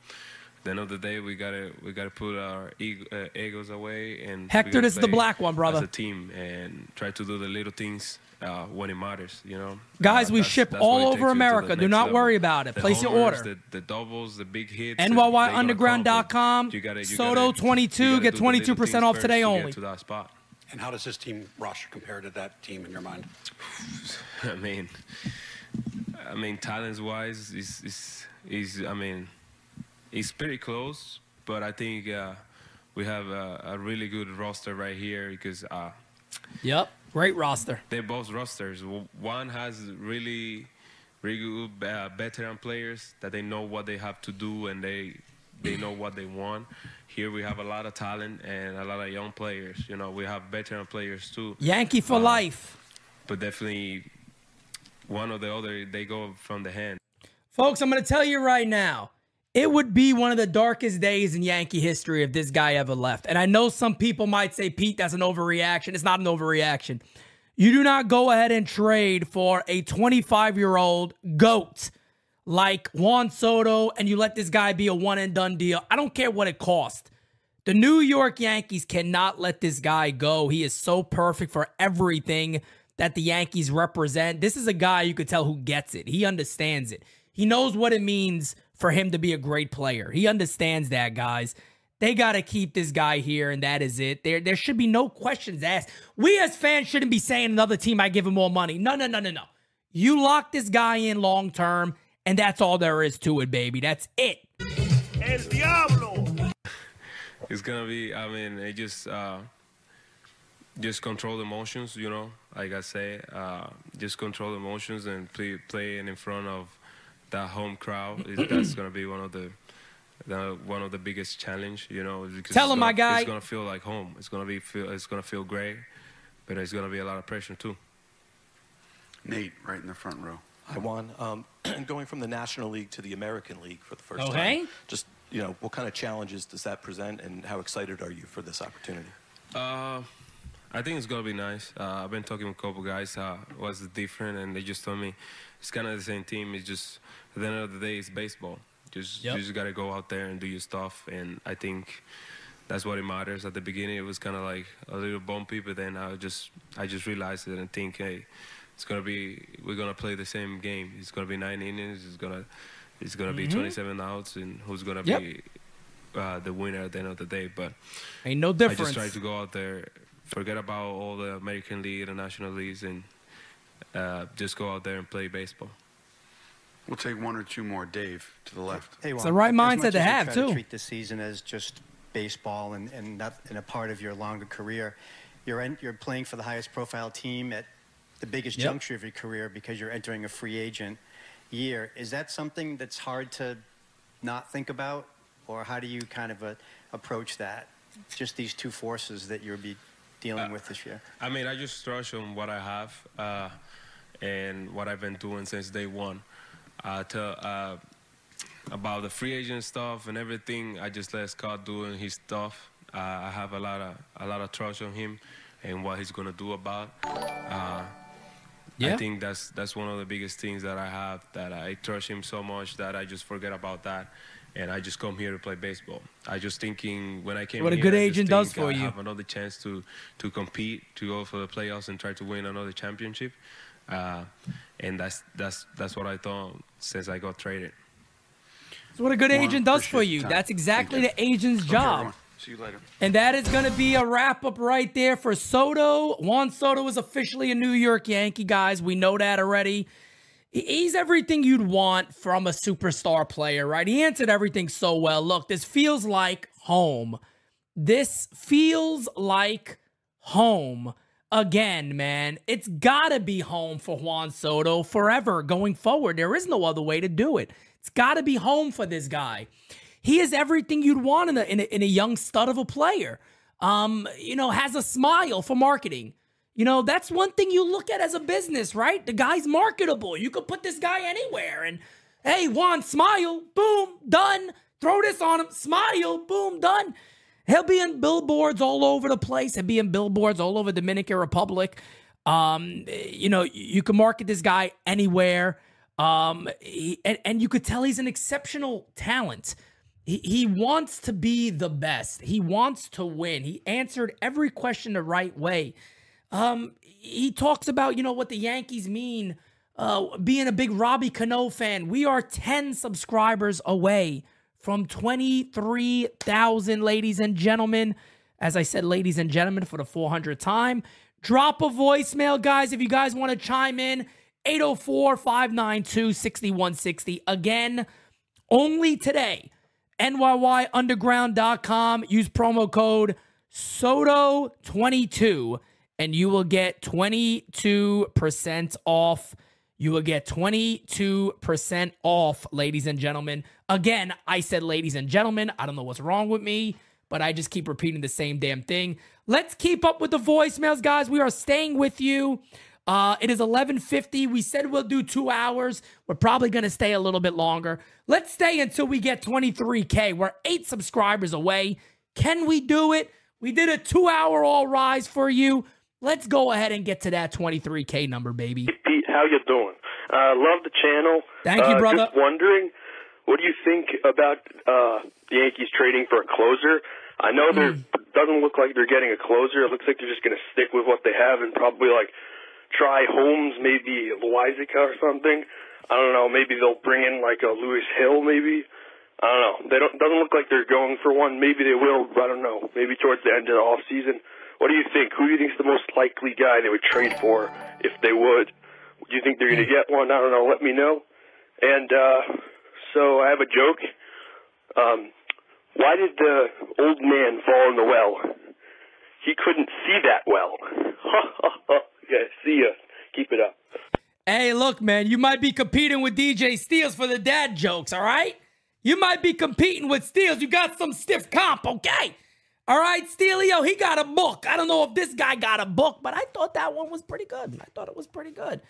At the end of the day, we gotta we gotta put our ego, uh, egos away and Hector, is the black one, brother. As a team, and try to do the little things uh, when it matters. You know, Guys, Uh, we ship all over takes you to the America. Do not level. worry about it. The Place your homers, order. The, the doubles, the big hits. NYYUnderground.com. they gonna come, but you gotta- you gotta- Soto you 22. gotta Get do the little 22% off today only. to that spot. And how does this team roster compare to that team in your mind? I mean, I mean, talents wise, is is is I mean, it's pretty close, but I think uh, we have a, a really good roster right here because uh, Yep. Great roster. they're both rosters. One has really, really good uh, veteran players that they know what they have to do and they they know what they want. Here we have a lot of talent and a lot of young players. You know, we have veteran players too. Yankee for Uh, life. But definitely, one or the other, they go from the hand. Folks, I'm going to tell you right now, it would be one of the darkest days in Yankee history if this guy ever left. And I know some people might say, Pete, that's an overreaction. It's not an overreaction. You do not go ahead and trade for a 25 year old GOAT like Juan Soto and you let this guy be a one and done deal. I don't care what it costs. The New York Yankees cannot let this guy go. He is so perfect for everything that the Yankees represent. This is a guy you could tell who gets it. He understands it. He knows what it means for him to be a great player. He understands that, guys. They got to keep this guy here, and that is it. There, there should be no questions asked. We as fans shouldn't be saying another team I give him more money. No, no, no, no, no. You lock this guy in long term, and that's all there is to it, baby. That's it. El Diablo. It's gonna be. I mean, it just uh, just control the emotions. You know, like I say, uh, just control the emotions and play playing in front of that home crowd. Is, that's gonna be one of the. The, one of the biggest challenge, you know. because Tell him, my gonna- guy. It's gonna feel like home. It's gonna be feel. It's gonna feel great, but it's gonna be a lot of pressure too. Nate, right in the front row. Hi, Juan. Um, going from the National League to the American League for the first Okay. time, just you know, what kind of challenges does that present, and how excited are you for this opportunity? Uh, I think it's gonna be nice. Uh, I've been talking with a couple guys. Uh, what's different, and they just told me it's kind of the same team. It's just at the end of the day, it's baseball. Just Yep. you just gotta go out there and do your stuff, and I think that's what it matters. At the beginning, it was kind of like a little bumpy, but then I just I just realized it and think, hey, it's gonna be we're gonna play the same game. It's gonna be nine innings. It's gonna it's gonna be Mhm. 27 outs, and who's gonna Yep. be uh, the winner at the end of the day. But Ain't no difference. I just try to go out there, forget about all the American League, the National Leagues, and uh, just go out there and play baseball. We'll take one or two more. Dave, to the left. Hey, It's the right mindset to have, try too. treat this season as just baseball and and, not, and a part of your longer career. You're en- you're playing for the highest profile team at the biggest Yep. juncture of your career because you're entering a free agent year. Is that something that's hard to not think about, or how do you kind of uh, approach that? Just these two forces that you'll be dealing with this year. I mean, I just trust on what I have uh, and what I've been doing since day one. Uh, to, uh, about the free agent stuff and everything, I just let Scott doing his stuff. Uh, I have a lot of a lot of trust on him and what he's gonna do about. Yeah. I think that's that's one of the biggest things that I have. That I trust him so much that I just forget about that, and I just come here to play baseball. I just thinking when I came What a here, good agent does for I you. have another chance to to compete, to go for the playoffs and try to win another championship. Uh, and that's that's that's what I thought since I got traded. That's what a good agent does for you. time. That's exactly the agent's job. See you later. And that is going to be a wrap up right there for Soto. Juan Soto is officially a New York Yankee, guys. We know that already. He's everything you'd want from a superstar player, right? He answered everything so well. Look, this feels like home. This feels like home again, man. It's got to be home for Juan Soto forever going forward. There is no other way to do it. It's got to be home for this guy. He is everything you'd want in a, in a, in a young stud of a player. Um, you know, has a smile for marketing. You know, that's one thing you look at as a business, right? The guy's marketable. You could put this guy anywhere and hey, Juan, smile, boom, done. Throw this on him, smile, boom, done. He'll be in billboards all over the place. He'll be in billboards all over Dominican Republic. Um, you know, you can market this guy anywhere. Um, he, and, and you could tell he's an exceptional talent. He, he wants to be the best. He wants to win. He answered every question the right way. Um, he talks about, you know, what the Yankees mean, uh, being a big Robbie Cano fan. We are 10 subscribers away from 23,000, ladies and gentlemen. As I said, ladies and gentlemen, for the 400th time. Drop a voicemail, guys, if you guys want to chime in. 804 592 6160. Again, only today. NYYunderground.com. Use promo code SOTO22 and you will get 22% off. You will get 22% off, ladies and gentlemen. Again, I said ladies and gentlemen. I don't know what's wrong with me, but I just keep repeating the same damn thing. Let's keep up with the voicemails, guys. We are staying with you. Uh, it is 11:50. We said we'll do 2 hours. We're probably going to stay a little bit longer. Let's stay until we get 23k. We're 8 subscribers away. Can we do it? We did a 2-hour all rise for you. Let's go ahead and get to that 23k number, baby. Pete, how you doing? Uh, love the channel. Thank you, Uh, brother. Just wondering, what do you think about uh, the Yankees trading for a closer? I know there Hmm. doesn't look like they're getting a closer. It looks like they're just going to stick with what they have and probably like try Holmes, maybe Loaisiga or something. I don't know. Maybe they'll bring in like a Luis Gil, maybe. I don't know. They don't doesn't look like they're going for one. Maybe they will. But I don't know. Maybe towards the end of the off season. What do you think? Who do you think's the most likely guy they would trade for if they would? Do you think they're going to get one? I don't know. Let me know. And uh, so I have a joke. Um, why did the old man fall in the well? He couldn't see that well. yeah, see ya. Keep it up. Hey, look, man, you might be competing with DJ Steels for the dad jokes, all right? You might be competing with Steels. You got some stiff comp, okay? All right, Steelio, he got a book. I don't know if this guy got a book, but I thought that one was pretty good. I thought it was pretty good.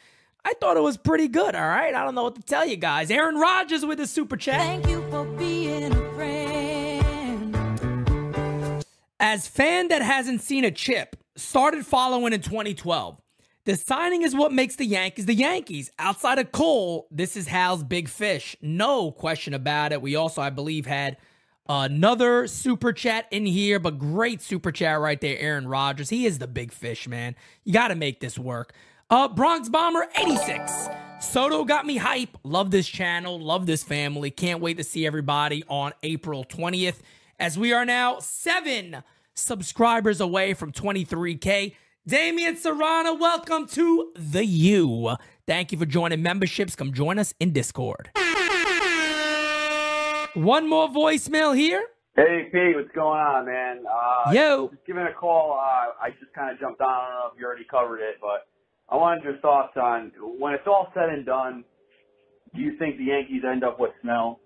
I thought it was pretty good, all right? I don't know what to tell you guys. Aaron Rodgers with a super chat. Thank you for being a friend. As fan that hasn't seen a chip, started following in 2012. The signing is what makes the Yankees the Yankees. Outside of Cole, this is Hal's big fish. No question about it. We also, I believe, had another super chat in here, but great super chat right there, Aaron Rodgers. He is the big fish, man. You got to make this work. Uh, Bronx Bomber 86. Soto got me hype. Love this channel. Love this family. Can't wait to see everybody on April 20th as we are now seven subscribers away from 23K. Damian Serrano, welcome to the U. Thank you for joining memberships. Come join us in Discord. One more voicemail here. Hey, Pete, what's going on, man? Uh, Yo. Just giving a call. Uh, I just kind of jumped on. I don't know if you already covered it, but I wanted your thoughts on when it's all said and done. Do you think the Yankees end up with Snell?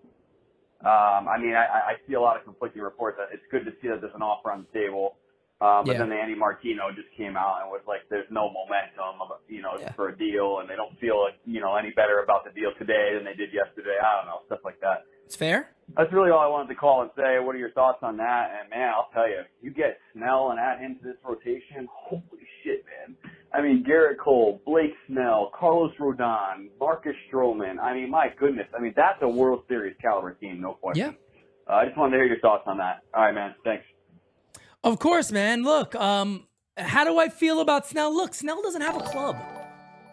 Um, I mean, I, I see a lot of conflicting reports. It's good to see that there's an offer on the table. Um, but Yeah. then Andy Martino just came out and was like, "There's no momentum, you know, for a deal, and they don't feel, like, you know, any better about the deal today than they did yesterday." I don't know, stuff like that. It's fair. That's really all I wanted to call and say. What are your thoughts on that? And man, I'll tell you, you get Snell and add him to this rotation. Holy shit, man! I mean, Gerrit Cole, Blake Snell, Carlos Rodon, Marcus Stroman. I mean, my goodness. I mean, that's a World Series caliber team, no question. Yeah. Uh, I just wanted to hear your thoughts on that. All right, man. Thanks. Of course, man. Look, um, how do I feel about Snell? Look, Snell doesn't have a club.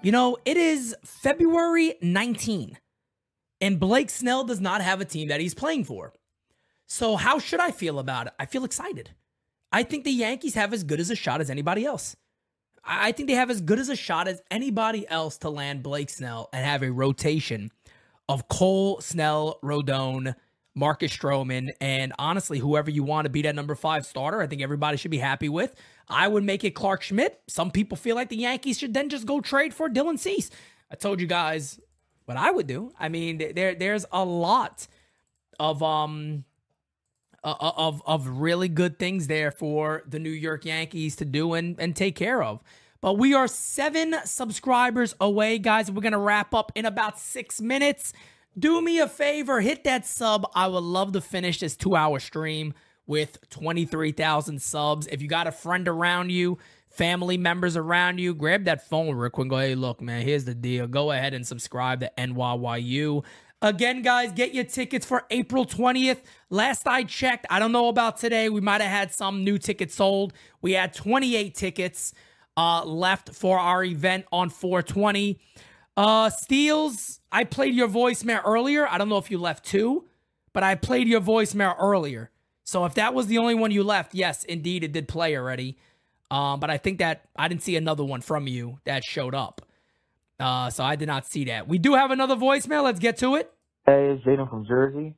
You know, it is February 19, and Blake Snell does not have a team that he's playing for. So, how should I feel about it? I feel excited. I think the Yankees have as good as a shot as anybody else. I think they have as good as a shot as anybody else to land Blake Snell and have a rotation of Cole, Snell, Rodon, Marcus Stroman, and honestly, whoever you want to be that number five starter, I think everybody should be happy with. I would make it Clarke Schmidt. Some people feel like the Yankees should then just go trade for Dylan Cease. I told you guys what I would do. I mean, there there's a lot of um of of really good things there for the New York Yankees to do and and take care of. But we are seven subscribers away, guys. We're gonna wrap up in about six minutes. Do me a favor, hit that sub. I would love to finish this two hour stream with 23,000 subs. If you got a friend around you, family members around you, grab that phone real quick and go, hey, look, man, here's the deal. Go ahead and subscribe to NYYU. Again, guys, get your tickets for April 20th. Last I checked, I don't know about today. We might have had some new tickets sold. We had 28 tickets uh, left for our event on 420. Uh, Steels, I played your voicemail earlier. I don't know if you left two, but I played your voicemail earlier. So if that was the only one you left, yes, indeed, it did play already. Um, but I think that I didn't see another one from you that showed up. Uh, so I did not see that. We do have another voicemail. Let's get to it. Hey, it's Jaden from Jersey.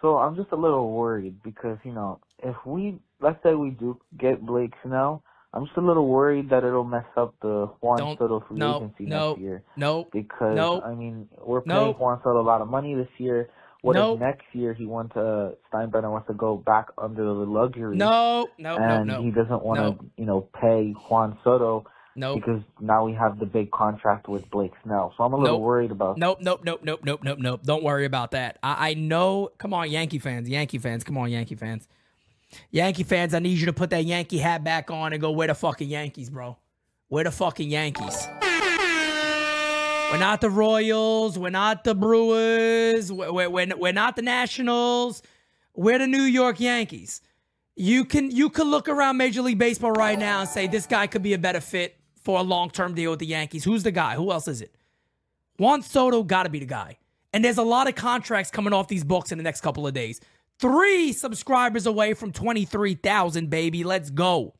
So I'm just a little worried because, you know, if we, let's say we do get Blake Snell, I'm just a little worried that it'll mess up the Juan Don't- Soto free no, agency no, next year. no, Because, no, I mean, we're no. paying Juan Soto a lot of money this year. What No. if next year he wants to, Steinbrenner wants to go back under the luxury? No, no, no, and no. he doesn't want to, No. you know, pay Juan Soto No. because now we have the big contract with Blake Snell. So I'm a little worried about Nope, nope, nope, nope, nope, nope, nope. Don't worry about that. I, I know. Come on, Yankee fans, Yankee fans. Come on, Yankee fans. Yankee fans, I need you to put that Yankee hat back on and go, where the fucking Yankees, bro? Where the fucking Yankees? We're not the Royals. We're not the Brewers. We're, we're, we're, we're not the Nationals. We're the New York Yankees. You can you could look around Major League Baseball right now and say this guy could be a better fit for a long term deal with the Yankees. Who's the guy? Who else is it? Juan Soto got to be the guy. And there's a lot of contracts coming off these books in the next couple of days. Three subscribers away from 23,000, baby. Let's go.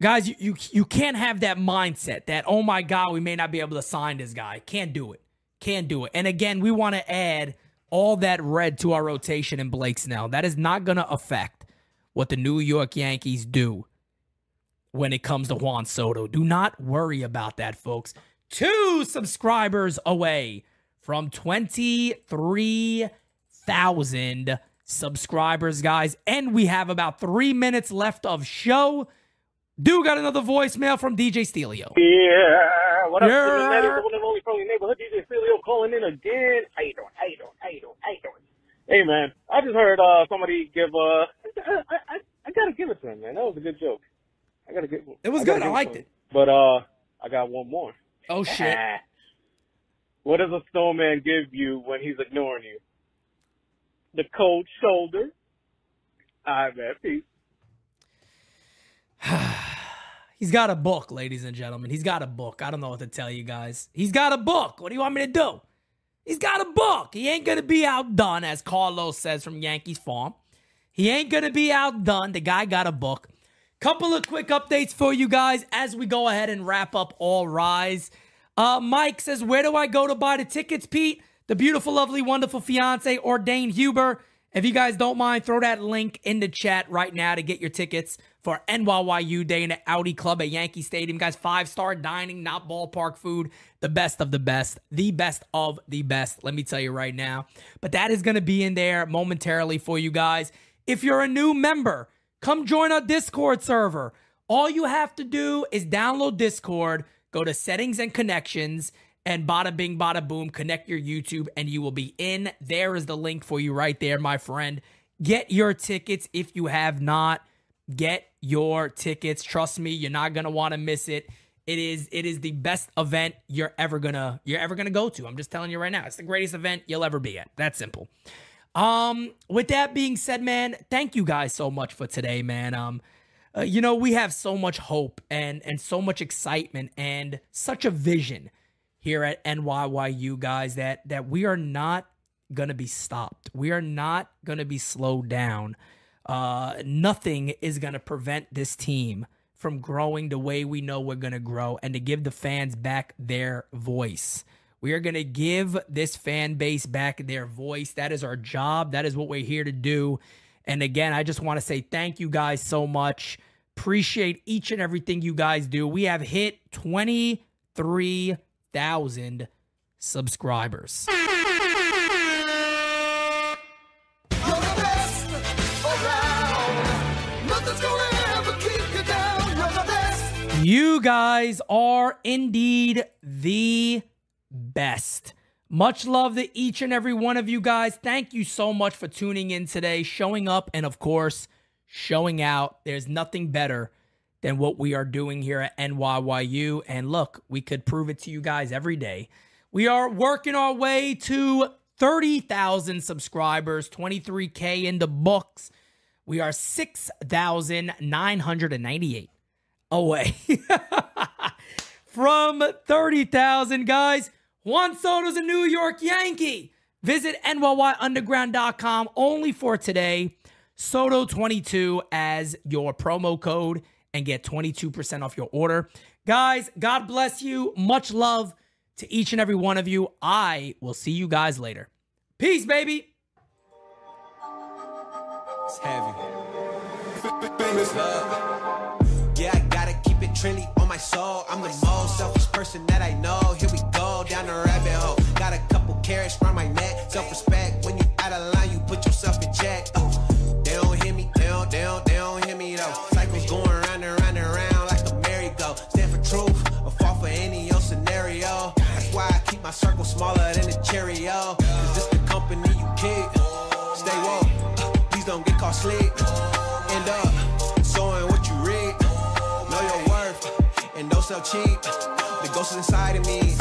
Guys, you, you you can't have that mindset that, oh my God, we may not be able to sign this guy. Can't do it. Can't do it. And again, we want to add all that red to our rotation in Blake Snell. That is not going to affect what the New York Yankees do when it comes to Juan Soto. Do not worry about that, folks. Two subscribers away from 23,000 subscribers, guys. And we have about three minutes left of show. Do got another voicemail from DJ Stelio. Yeah, what up, Yeah. yeah. That is the one and only friendly neighborhood DJ Filio calling in again. How you doing? How you doing? How you doing? How you doing? Hey man, I just heard uh somebody give uh I I, I gotta give it to him, man. That was a good joke. I gotta give It was I good. I liked to it. But uh I got one more. Oh shit. what does a snowman give you when he's ignoring you? The cold shoulder. Right, man. Peace. He's got a book, ladies and gentlemen. He's got a book. I don't know what to tell you guys. He's got a book. What do you want me to do? He's got a book. He ain't going to be outdone, as Carlos says from Yankees Farm. He ain't going to be outdone. The guy got a book. Couple of quick updates for you guys as we go ahead and wrap up All Rise. Uh, Mike says, Where do I go to buy the tickets, Pete? The beautiful, lovely, wonderful fiance, Ordain Huber. If you guys don't mind, throw that link in the chat right now to get your tickets for NYYU Day in the Audi Club at Yankee Stadium. Guys, five star dining, not ballpark food. The best of the best. The best of the best. Let me tell you right now. But that is going to be in there momentarily for you guys. If you're a new member, come join our Discord server. All you have to do is download Discord, go to settings and connections, and bada bing, bada boom, connect your YouTube, and you will be in. There is the link for you right there, my friend. Get your tickets if you have not. Get your tickets. Trust me, you're not gonna want to miss it. It is it is the best event you're ever gonna you're ever gonna go to. I'm just telling you right now. It's the greatest event you'll ever be at. That's simple. Um, with that being said, man, thank you guys so much for today, man. Um, uh, you know we have so much hope and and so much excitement and such a vision here at NYYU, guys, that that we are not gonna be stopped. We are not gonna be slowed down. Uh, nothing is gonna prevent this team from growing the way we know we're gonna grow and to give the fans back their voice. We are going to give this fan base back their voice. That is our job. That is what we're here to do. And again, I just want to say thank you guys so much. Appreciate each and everything you guys do. We have hit 23,000 subscribers. You guys are indeed the best. Much love to each and every one of you guys. Thank you so much for tuning in today, showing up, and of course, showing out. There's nothing better than what we are doing here at NYYU. And look, we could prove it to you guys every day. We are working our way to 30,000 subscribers, 23K in the books. We are 6,998 away from 30,000, guys. Juan Soto's a New York Yankee. Visit NYYUnderground.com only for today. Soto22 as your promo code and get 22% off your order. Guys, God bless you. Much love to each and every one of you. I will see you guys later. Peace, baby. It's heavy. Famous love. Yeah, I gotta keep it trendy on my soul. I'm the most selfish person that I know. Here we go down the rabbit hole. Got a couple carrots my neck. Self respect. When you out of line, you put yourself in check. Uh, circle smaller than a Cheerio. Cause this the company you keep. Stay woke. Please don't get caught sleep. End up sowing what you reap. Know your worth and don't sell cheap. The ghost is inside of me.